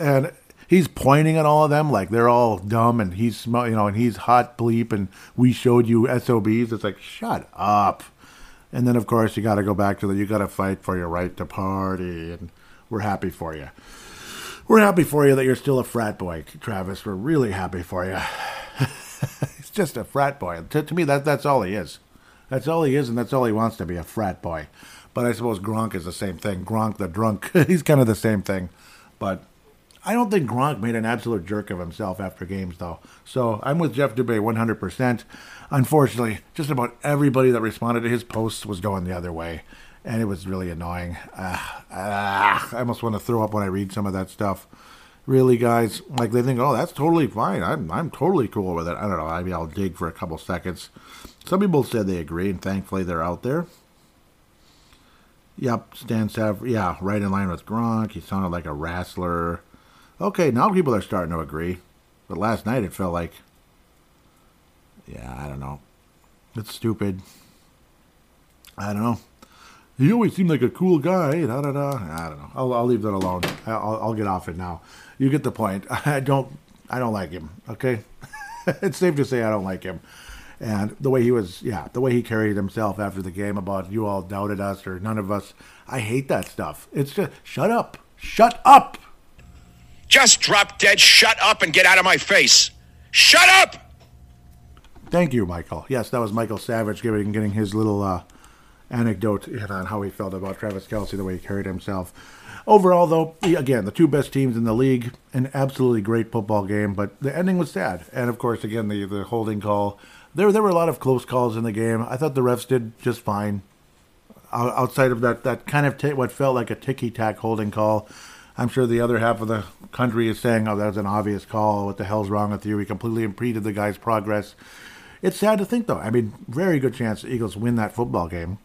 A: And he's pointing at all of them like they're all dumb and he's, you know, and he's hot bleep and we showed you SOBs. It's like, shut up. And then, of course, you got to go back to the you got to fight for your right to party. And we're happy for you. We're happy for you that you're still a frat boy, Travis. We're really happy for you. He's just a frat boy. To, to me, that that's all he is. That's all he is, and that's all he wants to be a frat boy. But I suppose Gronk is the same thing. Gronk the drunk, he's kind of the same thing. But I don't think Gronk made an absolute jerk of himself after games, though. So I'm with Jeff Dubay 100%. Unfortunately, just about everybody that responded to his posts was going the other way. And it was really annoying. Uh, uh, I almost want to throw up when I read some of that stuff really, guys, like they think, oh, that's totally fine. I'm, I'm totally cool with it. I don't know. Maybe I'll dig for a couple seconds. Some people said they agree, and thankfully they're out there. Yep, Stan Sav, yeah, right in line with Gronk. He sounded like a wrestler. Okay, now people are starting to agree. But last night it felt like, yeah, I don't know. It's stupid. I don't know. He always seemed like a cool guy. Da, da, da. I don't know. I'll, I'll leave that alone. I'll, I'll get off it now you get the point. I don't I don't like him. Okay, it's safe to say I don't like him. And the way he was, yeah, the way he carried himself after the game about you all doubted us or none of us. I hate that stuff. It's just shut up, shut up.
B: Just drop dead. Shut up and get out of my face. Shut up.
A: Thank you, Michael. Yes, that was Michael Savage giving getting his little uh, anecdote on how he felt about Travis Kelce, the way he carried himself. Overall, though, again, the two best teams in the league, an absolutely great football game, but the ending was sad. And of course, again, the, the holding call. There, there were a lot of close calls in the game. I thought the refs did just fine. Outside of that, that kind of t- what felt like a ticky tack holding call. I'm sure the other half of the country is saying, "Oh, that was an obvious call. What the hell's wrong with you?" He completely impeded the guy's progress. It's sad to think, though. I mean, very good chance the Eagles win that football game.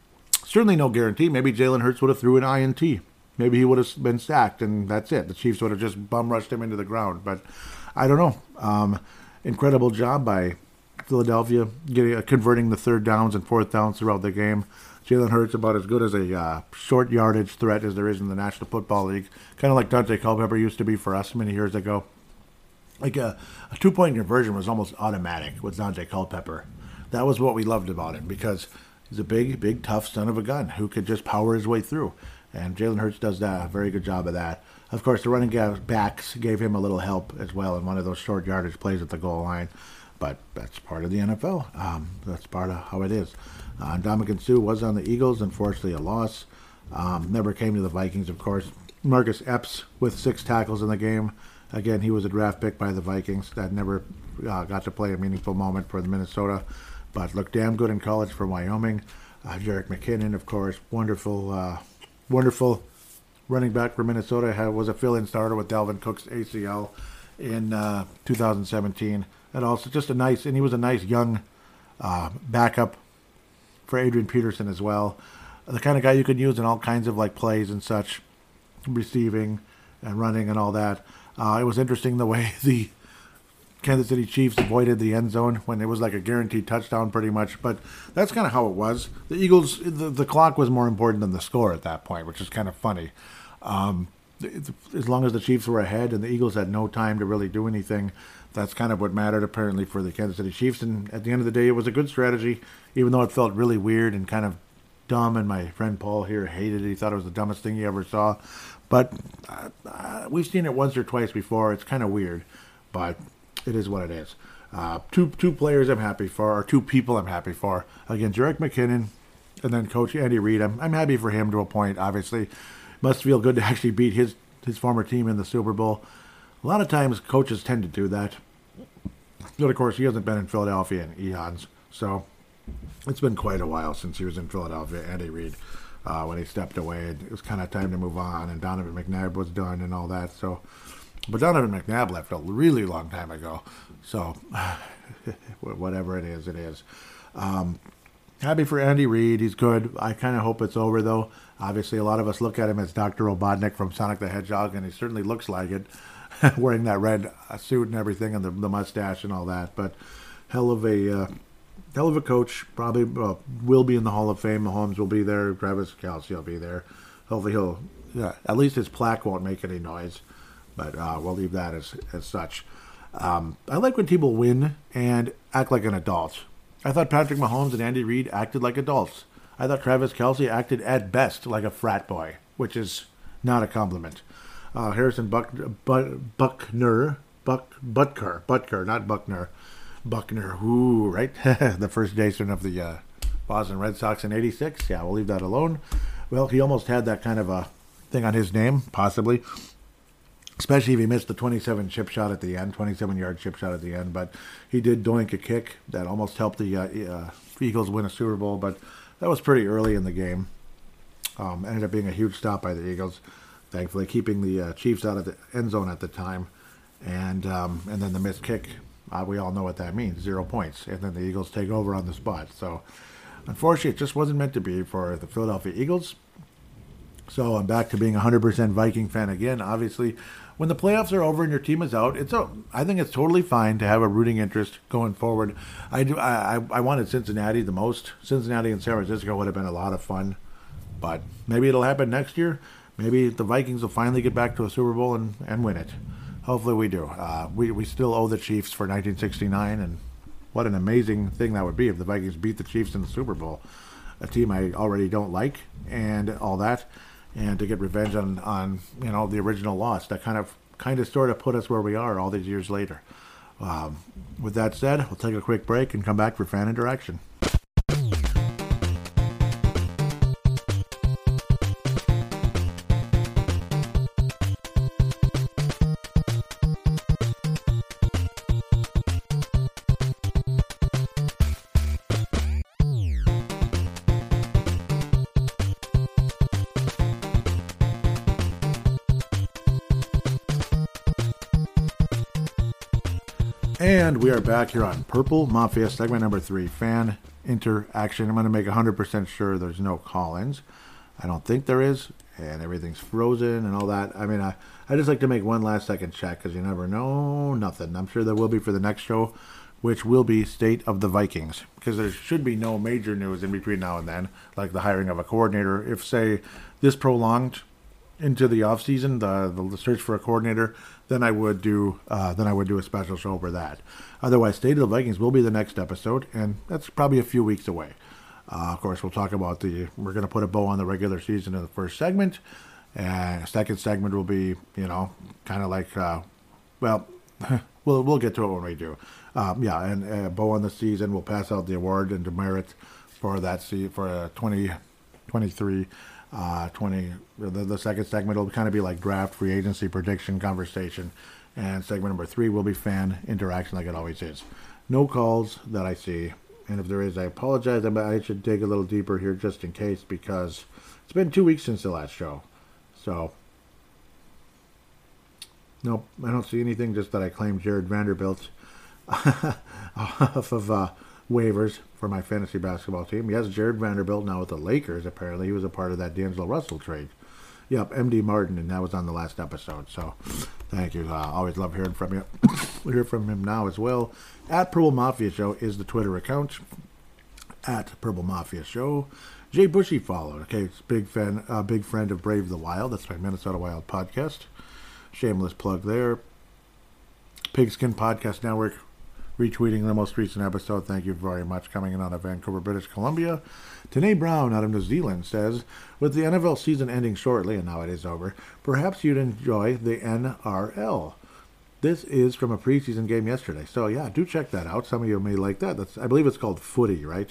A: Certainly no guarantee. Maybe Jalen Hurts would have threw an INT maybe he would have been sacked, and that's it. The Chiefs would have just bum rushed him into the ground. But I don't know. Um, incredible job by Philadelphia getting uh, converting the third downs and fourth downs throughout the game. Jalen Hurts about as good as a uh, short yardage threat as there is in the National Football League, kind of like Daunte Culpepper used to be for us many years ago. Like a, a two point conversion was almost automatic with Daunte Culpepper. That was what we loved about him because he's a big, big, tough son of a gun who could just power his way through. And Jalen Hurts does that, a very good job of that. Of course, the running backs gave him a little help as well in one of those short yardage plays at the goal line. but that's part of the NFL. Um, that's part of how it is. Uh, Ndamukong Suh was on the Eagles, unfortunately, a loss. Um, never came to the Vikings, of course. Marcus Epps with six tackles in the game. Again, he was a draft pick by the Vikings that never uh, got to play a meaningful moment for the Minnesota, but looked damn good in college for Wyoming. Uh, Jerick McKinnon, of course, wonderful, uh, wonderful running back for Minnesota. Had, was a fill-in starter with Dalvin Cook's ACL in uh, 2017, and also just a nice, and he was a nice young uh, backup for Adrian Peterson as well. The kind of guy you could use in all kinds of like plays and such, receiving and running and all that. Uh, it was interesting the way the Kansas City Chiefs avoided the end zone when it was like a guaranteed touchdown, pretty much. But that's kind of how it was. The Eagles, the, the clock was more important than the score at that point, which is kind of funny. Um, as long as the Chiefs were ahead and the Eagles had no time to really do anything, that's kind of what mattered apparently for the Kansas City Chiefs. And at the end of the day, it was a good strategy, even though it felt really weird and kind of dumb. And my friend Paul here hated it. He thought it was the dumbest thing he ever saw. But uh, uh, we've seen it once or twice before. It's kind of weird, but it is what it is. Uh, two two players I'm happy for, or two people I'm happy for. Again, Jerick McKinnon, and then Coach Andy Reid. I'm, I'm happy for him to a point. Obviously, must feel good to actually beat his his former team in the Super Bowl. A lot of times, coaches tend to do that. But of course, he hasn't been in Philadelphia in eons, so it's been quite a while since he was in Philadelphia. Andy Reid uh, when he stepped away. It was kind of time to move on, and Donovan McNabb was done and all that. So, but Donovan McNabb left a really long time ago. So, whatever it is, it is. Um, happy for Andy Reid. He's good. I kind of hope it's over, though. Obviously, a lot of us look at him as Dr. Robotnik from Sonic the Hedgehog, and he certainly looks like it, wearing that red suit and everything, and the, the mustache and all that. But hell of a uh, hell of a coach. Probably uh, will be in the Hall of Fame. Mahomes will be there. Travis Kelce will be there. Hopefully he'll. Yeah, at least his plaque won't make any noise, but uh, we'll leave that as as such. Um, I like when people win and act like an adult. I thought Patrick Mahomes and Andy Reid acted like adults. I thought Travis Kelce acted at best like a frat boy, which is not a compliment. Uh, Harrison Buck, Buck, Buckner, Buck, Butker, Butker, not Buckner, Buckner, who, right? the first baseman of the uh, Boston Red Sox in 86. Yeah, we'll leave that alone. Well, he almost had that kind of a thing on his name, possibly. Especially if he missed the 27 chip shot at the end, 27 yard chip shot at the end. But he did doink a kick that almost helped the uh, uh, Eagles win a Super Bowl. But that was pretty early in the game. Um, ended up being a huge stop by the Eagles, thankfully keeping the uh, Chiefs out of the end zone at the time. And um, and then the missed kick uh, we all know what that means zero points. And then the Eagles take over on the spot. So, unfortunately, it just wasn't meant to be for the Philadelphia Eagles. So, I'm back to being 100% Viking fan again. Obviously, when the playoffs are over and your team is out, it's a, I think it's totally fine to have a rooting interest going forward. I do. I, I wanted Cincinnati the most. Cincinnati and San Francisco would have been a lot of fun, but maybe it'll happen next year. Maybe the Vikings will finally get back to a Super Bowl and, and win it. Hopefully we do. Uh, we, we still owe the Chiefs for 1969, and what an amazing thing that would be if the Vikings beat the Chiefs in the Super Bowl, a team I already don't like, and all that, and to get revenge on, on you know the original loss. That kind of kind of sort of put us where we are all these years later. Um, with that said, we'll take a quick break and come back for fan interaction. And we are back here on Purple Mafia, segment number three, fan interaction. I'm going to make 100% sure there's no call ins. I don't think there is, and everything's frozen and all that. I mean, I, I just like to make one last second check because you never know nothing. I'm sure there will be for the next show, which will be State of the Vikings, because there should be no major news in between now and then, like the hiring of a coordinator. If, say, this prolonged into the off season, the, the search for a coordinator, then I would do uh, then I would do a special show for that. Otherwise, State of the Vikings will be the next episode, and that's probably a few weeks away. Uh, of course, we'll talk about the. We're going to put a bow on the regular season in the first segment, and second segment will be you know kind of like uh, well. We'll we'll get to it when we do. Um, yeah, and uh, Bo on the season We'll pass out the award and demerit for that se- for uh, 2023. Uh, 20 the, the second segment will kind of be like draft free agency prediction conversation. And segment number three will be fan interaction like it always is. No calls that i see. And if there is i apologize but i should dig a little deeper here just in case because it's been two weeks since the last show. So nope i don't see anything just that i claim jarred vanderbilt off of uh, waivers for my fantasy basketball team. Yes, Jarred Vanderbilt now with the Lakers. Apparently, he was a part of that D'Angelo Russell trade. Yep, MD Martin, and that was on the last episode. So, thank you. Uh, always love hearing from you. We'll hear from him now as well. At Purple Mafia Show is the Twitter account. At Purple Mafia Show. Jay Bushy followed. Okay, big fan, uh, big friend of Brave the Wild. That's my Minnesota Wild podcast. Shameless plug there. Pigskin Podcast Network retweeting the most recent episode. Thank you very much. Coming in out of Vancouver, British Columbia. Tanae Brown out of New Zealand says, with the NFL season ending shortly, and now it is over, perhaps you'd enjoy the NRL. This is from a preseason game yesterday. So yeah, do check that out. Some of you may like that. That's I believe it's called footy, right?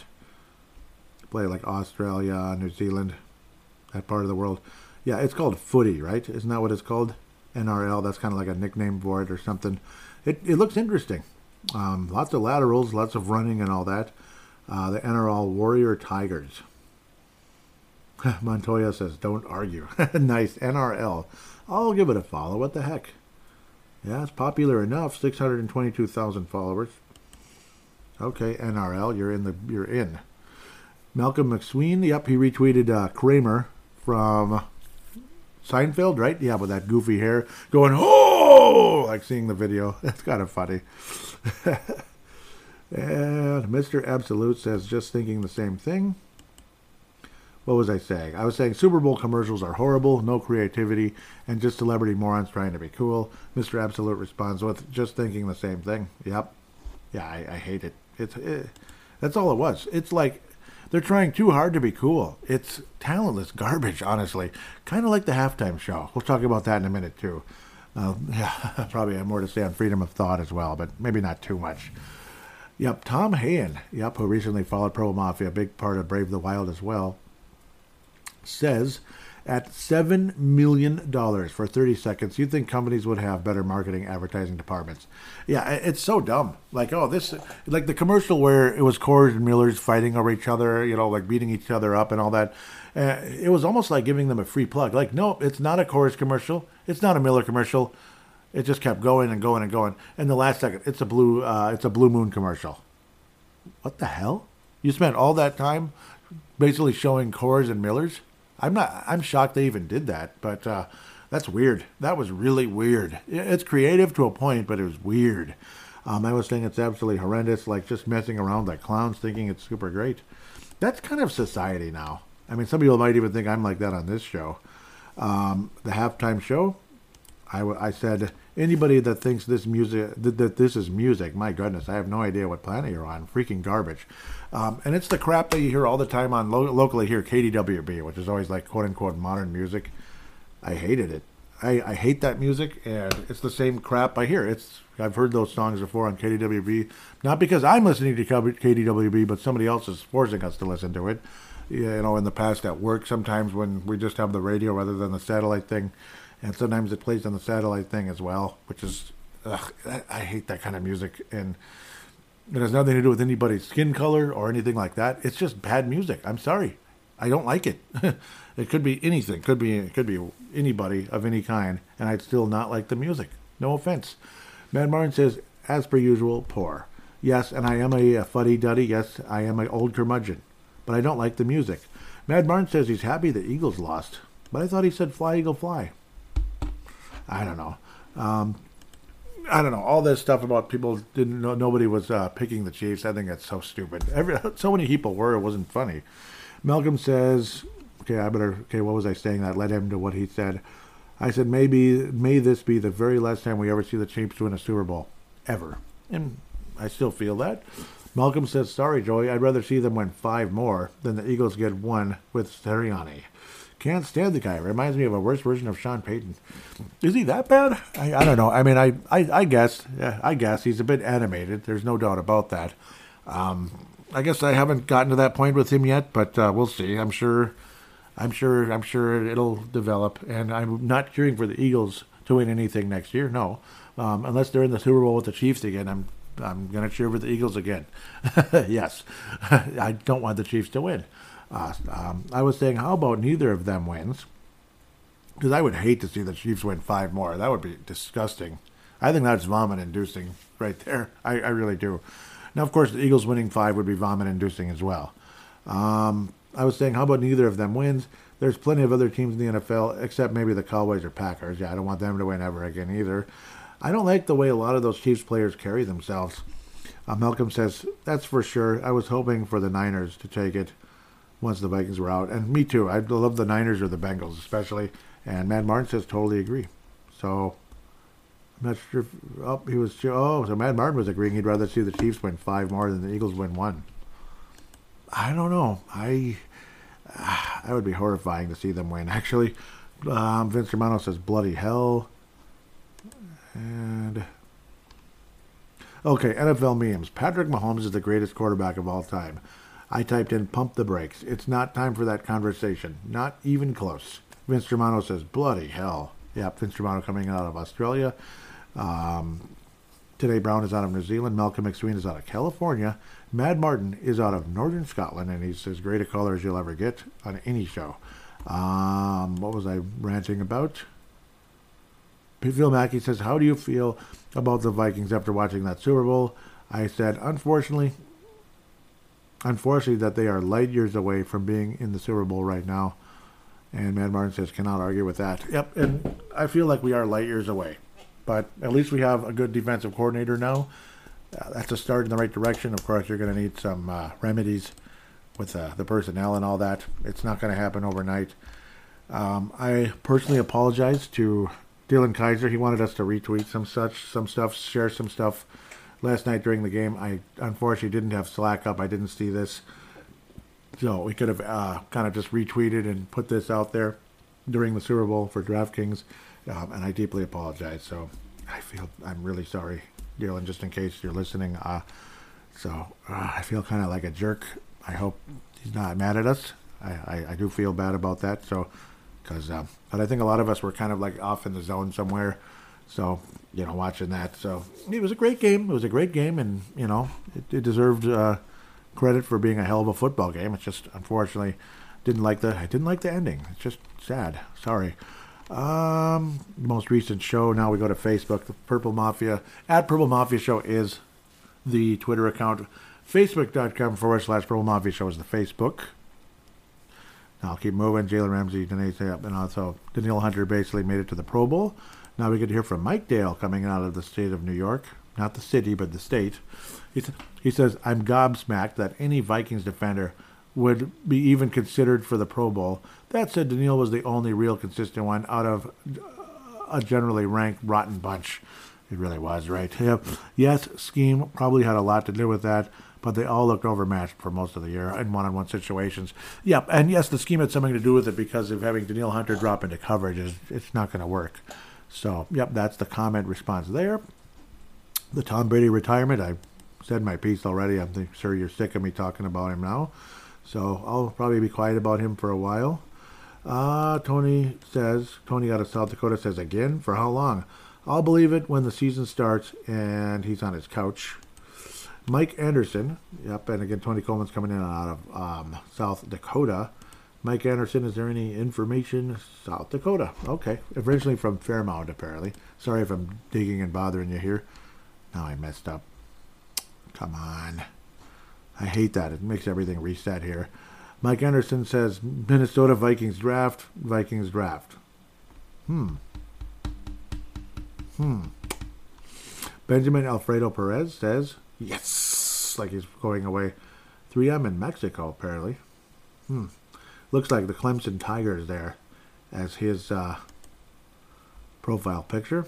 A: Play like Australia, New Zealand, that part of the world. Yeah, it's called footy, right? Isn't that what it's called? NRL. That's kind of like a nickname for it or something. It it looks interesting. Um, lots of laterals, lots of running, and all that. Uh, the NRL Warrior Tigers. Montoya says, "Don't argue." nice NRL. I'll give it a follow. What the heck? Yeah, it's popular enough. Six hundred and twenty-two thousand followers. Okay, NRL, you're in the you're in. Malcolm McSween, yep, he retweeted uh, Kramer from Seinfeld, right? Yeah, with that goofy hair going, oh, Oh! like seeing the video. It's kind of funny. and Mr. Absolute says, just thinking the same thing. What was I saying? I was saying Super Bowl commercials are horrible, no creativity, and just celebrity morons trying to be cool. Mr. Absolute responds with, just thinking the same thing. Yep. Yeah, I, I hate it. It's it, That's all it was. It's like they're trying too hard to be cool. It's talentless garbage, honestly. Kind of like the halftime show. We'll talk about that in a minute, too. Uh, yeah, probably have more to say on freedom of thought as well, but maybe not too much. Yep, Tom Hayen, yep, who recently followed Pro Mafia, a big part of Brave the Wild as well, says at $7 million for 30 seconds, you'd think companies would have better marketing advertising departments. Yeah, it's so dumb. Like, oh, this, like the commercial where it was Coors and Millers fighting over each other, you know, like beating each other up and all that. Uh, it was almost like giving them a free plug. Like, no, it's not a Coors commercial. It's not a Miller commercial. It just kept going and going and going. And the last second, it's a blue, uh, it's a Blue Moon commercial. What the hell? You spent all that time basically showing Coors and Millers? I'm not. I'm shocked they even did that, but uh, that's weird. That was really weird. It's creative to a point, but it was weird. Um, I was saying it's absolutely horrendous, like just messing around like clowns, thinking it's super great. That's kind of society now. I mean, some people might even think I'm like that on this show. Um, the halftime show, I, I said anybody that thinks this music that, that, this is music, my goodness, I have no idea what planet you're on. Freaking garbage. Um, and it's the crap that you hear all the time on lo- locally here, KDWB, which is always like quote unquote modern music. I hated it. I, I hate that music, and it's the same crap I hear. It's I've heard those songs before on KDWB, not because I'm listening to KDWB, but somebody else is forcing us to listen to it. You know, in the past at work, sometimes when we just have the radio rather than the satellite thing, and sometimes it plays on the satellite thing as well, which is ugh, I hate that kind of music, and it has nothing to do with anybody's skin color or anything like that. It's just bad music. I'm sorry. I don't like it. it could be anything. Could be it could be anybody of any kind, and I'd still not like the music. No offense. Mad Martin says, as per usual, poor. Yes, and I am a, a fuddy duddy. Yes, I am an old curmudgeon, but I don't like the music. Mad Martin says he's happy the Eagles lost, but I thought he said fly eagle fly. I don't know. Um, I don't know all this stuff about people didn't know nobody was uh, picking the Chiefs. I think that's so stupid. Every so many people were. It wasn't funny. Malcolm says, "Okay, I better." Okay, what was I saying? That led him to what he said. I said, "Maybe may this be the very last time we ever see the Chiefs win a Super Bowl, ever." And I still feel that. Malcolm says, "Sorry, Joey. I'd rather see them win five more than the Eagles get one with Sirianni." Can't stand the guy. Reminds me of a worse version of Sean Payton. Is he that bad? I, I don't know. I mean, I, I, I guess, yeah, I guess he's a bit animated. There's no doubt about that. Um, I guess I haven't gotten to that point with him yet, but uh, we'll see. I'm sure, I'm sure, I'm sure it'll develop. And I'm not cheering for the Eagles to win anything next year. No, um, unless they're in the Super Bowl with the Chiefs again. I'm, I'm gonna cheer for the Eagles again. yes, I don't want the Chiefs to win. Um, I was saying, how about neither of them wins? Because I would hate to see the Chiefs win five more. That would be disgusting. I think that's vomit inducing right there. I, I really do. Now, of course, the Eagles winning five would be vomit inducing as well. Um, I was saying, how about neither of them wins? There's plenty of other teams in the NFL, except maybe the Cowboys or Packers. Yeah, I don't want them to win ever again either. I don't like the way a lot of those Chiefs players carry themselves. Uh, Malcolm says, that's for sure. I was hoping for the Niners to take it once the Vikings were out. And me too. I love the Niners or the Bengals, especially. And Matt Martin says totally agree. So I'm not sure. If, oh, he was. Oh, so Matt Martin was agreeing he'd rather see the Chiefs win five more than the Eagles win one. I don't know. I I would be horrifying to see them win. Actually, um, Vince Romano says bloody hell. And okay, NFL memes. Patrick Mahomes is the greatest quarterback of all time. I typed in pump the brakes. It's not time for that conversation. Not even close. Vince Romano says, bloody hell. Yep, Vince Romano coming out of Australia. Um, Tanae Brown is out of New Zealand. Malcolm McSween is out of California. Mad Martin is out of Northern Scotland, and he's as great a caller as you'll ever get on any show. Um, what was I ranting about? Phil Mackey says, How do you feel about the Vikings after watching that Super Bowl? I said, Unfortunately, unfortunately that they are light years away from being in the Super Bowl right now. And Mad Martin says, cannot argue with that. Yep, and I feel like we are light years away. But at least we have a good defensive coordinator now. Uh, that's a start in the right direction. Of course, you're going to need some uh, remedies with uh, the personnel and all that. It's not going to happen overnight. Um, I personally apologize to Dylan Kaiser. He wanted us to retweet some such, some stuff, share some stuff last night during the game. I unfortunately didn't have Slack up. I didn't see this. So we could have uh, kind of just retweeted and put this out there during the Super Bowl for DraftKings. Um, and I deeply apologize. So I feel I'm really sorry, Dylan, just in case you're listening. Uh, so uh, I feel kind of like a jerk. I hope he's not mad at us. I, I, I do feel bad about that. So, because, uh, but I think a lot of us were kind of like off in the zone somewhere. So, you know, watching that. So it was a great game. It was a great game, and you know, it, it deserved uh, credit for being a hell of a football game. It's just unfortunately didn't like the I didn't like the ending. It's just sad. Sorry. Um, most recent show. Now we go to Facebook. The Purple Mafia at Purple Mafia Show is the Twitter account. Facebook.com forward slash Purple Mafia Show is the Facebook. Now I'll keep moving. Jalen Ramsey, Danae, and also Danielle Hunter basically made it to the Pro Bowl. Now we get to hear from Mike Dale coming out of the state of New York, not the city, but the state. He, he says, I'm gobsmacked that any Vikings defender would be even considered for the Pro Bowl. That said, Danielle was the only real consistent one out of uh, a generally ranked rotten bunch. It really was, right? Yeah. Yes, scheme probably had a lot to do with that, but they all looked overmatched for most of the year in one-on-one situations. Yep, and yes, the scheme had something to do with it because of having Danielle Hunter drop into coverage it's not going to work. So, yep, that's the comment response there. The Tom Brady retirement, I said my piece already. I'm sure you're sick of me talking about him now. So I'll probably be quiet about him for a while. Uh, Tony says, Tony out of South Dakota says, again, for how long? I'll believe it when the season starts and he's on his couch. Mike Anderson, yep, and again, Tony Coleman's coming in out of um, South Dakota. Mike Anderson, is there any information? South Dakota. Okay. Originally from Fairmount, apparently. Sorry if I'm digging and bothering you here. Now I messed up. Come on. I hate that. It makes everything reset here. Mike Anderson says Minnesota Vikings draft, Vikings draft. Hmm. Hmm. Benjamin Alfredo Perez says, yes, like he's going away. 3M in Mexico, apparently. Hmm. Looks like the Clemson Tigers there as his uh, profile picture.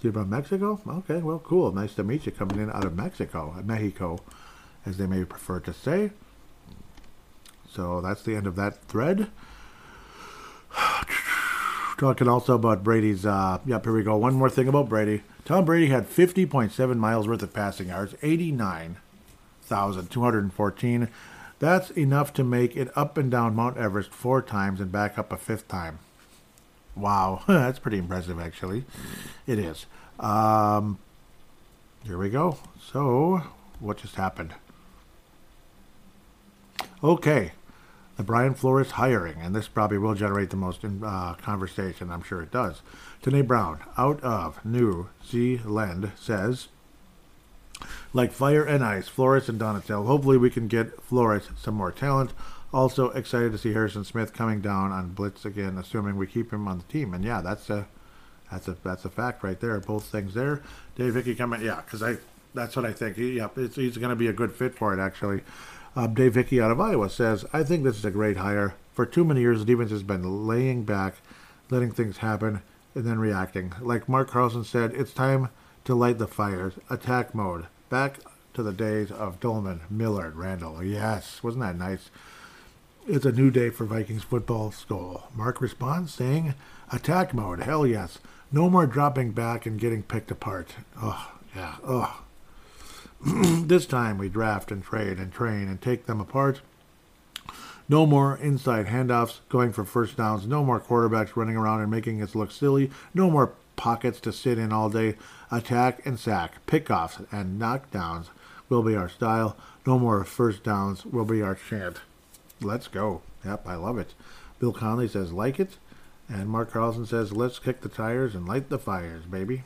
A: You're from Mexico? Okay, well, cool. Nice to meet you coming in out of Mexico, Mexico, as they may prefer to say. So that's the end of that thread. Talking also about Brady's. Uh, yep, here we go. One more thing about Brady. Tom Brady had 50.7 miles worth of passing yards, 89,214. That's enough to make it up and down Mount Everest four times and back up a fifth time. Wow, that's pretty impressive, actually. It is. Um, here we go. So, what just happened? Okay, the Brian Flores hiring, and this probably will generate the most uh, conversation. I'm sure it does. Tanae Brown, out of New Zealand, says, like fire and ice, Flores and Donatell. Hopefully, we can get Flores some more talent. Also excited to see Harrison Smith coming down on blitz again, assuming we keep him on the team. And yeah, that's a that's a that's a fact right there. Both things there. Dave Hickey coming, yeah, because I that's what I think. He, he's going to be a good fit for it actually. Uh, Dave Hickey out of Iowa says, I think this is a great hire. For too many years, the defense has been laying back, letting things happen, and then reacting. Like Mark Carlson said, it's time to light the fires. Attack mode. Back to the days of Doleman, Millard, Randle. Yes, wasn't that nice? It's a new day for Vikings football school. Mark responds saying, Attack mode, hell yes. No more dropping back and getting picked apart. Oh, yeah, oh. this time we draft and trade and train and take them apart. No more inside handoffs going for first downs. No more quarterbacks running around and making us look silly. No more pockets to sit in all day. Attack and sack, pickoffs and knockdowns will be our style. No more first downs will be our chant. Let's go. Yep, I love it. Bill Conley says, like it. And Mark Carlson says, let's kick the tires and light the fires, baby.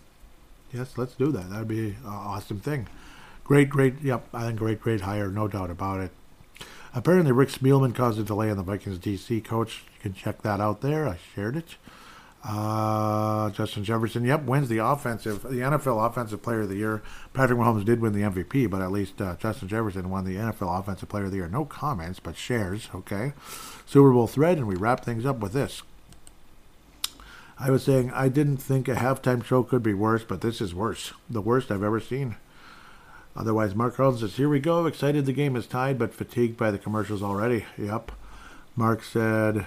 A: Yes, let's do that. That would be an awesome thing. Great, great, yep, I think great, great hire, no doubt about it. Apparently, Rick Spielman caused a delay in the Vikings DC coach. You can check that out there. I shared it. Uh, Justin Jefferson, yep, wins the offensive, the NFL Offensive Player of the Year. Patrick Mahomes did win the MVP, but at least uh, Justin Jefferson won the NFL Offensive Player of the Year. No comments, but shares. Okay, Super Bowl thread, and we wrap things up with this. I was saying I didn't think a halftime show could be worse, but this is worse. The worst I've ever seen. Otherwise, Mark Carlson says, Here we go. Excited the game is tied, but fatigued by the commercials already. Yep. Mark said,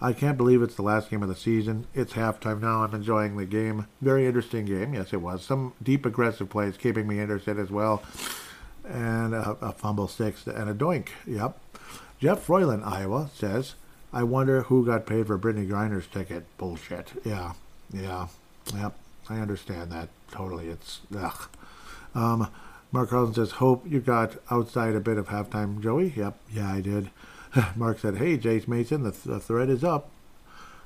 A: I can't believe it's the last game of the season. It's halftime now. I'm enjoying the game. Very interesting game. Yes, it was. Some deep, aggressive plays keeping me interested as well. And a, a fumble six and a doink. Yep. Jeff Froyland, Iowa, says, I wonder who got paid for Brittney Griner's ticket. Bullshit. Yeah. Yeah. Yep. I understand that totally. It's ugh. Um, Mark Carlson says, "Hope you got outside a bit of halftime, Joey." Yep, yeah, I did. Mark said, "Hey, Jace Mason, the, th- the thread is up."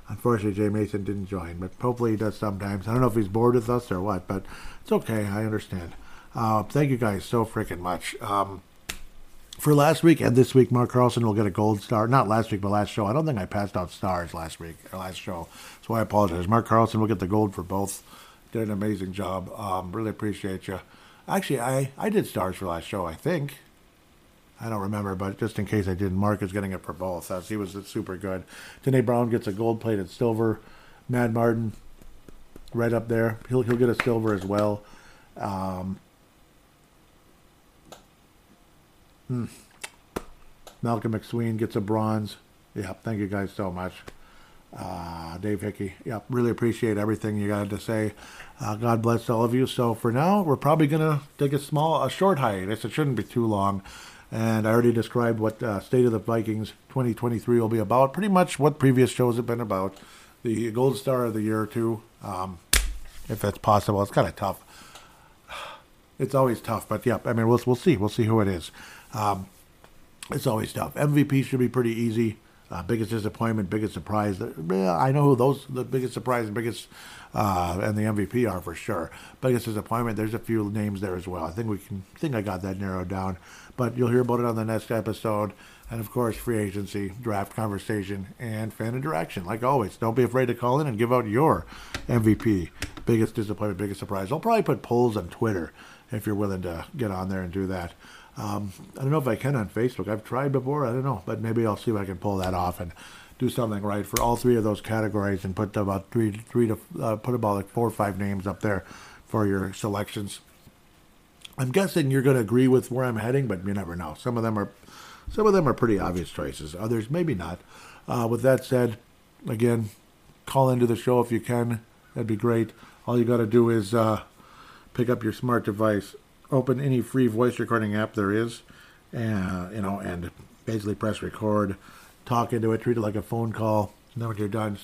A: Unfortunately, Jay Mason didn't join, but hopefully he does sometimes. I don't know if he's bored with us or what, but it's okay. I understand. Uh, thank you guys so freaking much. Um, for last week and this week, Mark Carlson will get a gold star. Not last week, but last show. I don't think I passed out stars last week or last show, so I apologize. Mark Carlson will get the gold for both. Did an amazing job. Um, really appreciate you. Actually, I, I did stars for last show, I think. I don't remember, but just in case I didn't, Mark is getting it for both. He was super good. Tanae Brown gets a gold plated silver. Mad Martin, right up there. He'll he'll get a silver as well. Um, hmm. Malcolm McSween gets a bronze. Yeah, thank you guys so much. Uh, Dave Hickey. Yep, really appreciate everything you got to say. Uh, God bless all of you. So for now, we're probably gonna take a small, a short hiatus. It shouldn't be too long. And I already described what uh, State of the Vikings 2023 will be about. Pretty much what previous shows have been about. The Gold Star of the Year too, um, if that's possible. It's kind of tough. It's always tough, but yeah, I mean we'll we'll see. We'll see who it is. Um, it's always tough. MVP should be pretty easy. Uh, biggest disappointment, biggest surprise. I know who those the biggest surprise and biggest uh, and the MVP are for sure. Biggest disappointment. There's a few names there as well. I think we can think I got that narrowed down. But you'll hear about it on the next episode. And of course, free agency, draft conversation, and fan interaction. Like always, don't be afraid to call in and give out your MVP. Biggest disappointment, biggest surprise. I'll probably put polls on Twitter if you're willing to get on there and do that. Um, I don't know if I can on Facebook. I've tried before. I don't know, but maybe I'll see if I can pull that off and do something right for all three of those categories and put about three, three to uh, put about like four or five names up there for your selections. I'm guessing you're going to agree with where I'm heading, but you never know. Some of them are, some of them are pretty obvious choices. Others maybe not. Uh, with that said, again, call into the show if you can. That'd be great. All you got to do is uh, pick up your smart device, open any free voice recording app there is, uh, you know, and basically press record, talk into it, treat it like a phone call. And then when you're done,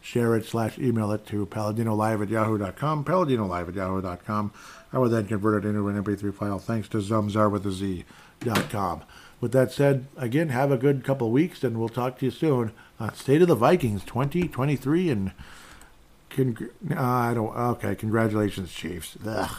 A: share it slash email it to paladinolive at yahoo.com, paladinolive at yahoo.com. I will then convert it into an MP3 file thanks to Zamzar with a Z dot com. With that said, again, have a good couple weeks, and we'll talk to you soon. Uh, State of the Vikings 2023, and congr- uh, I don't. Okay, congratulations, Chiefs. Ugh.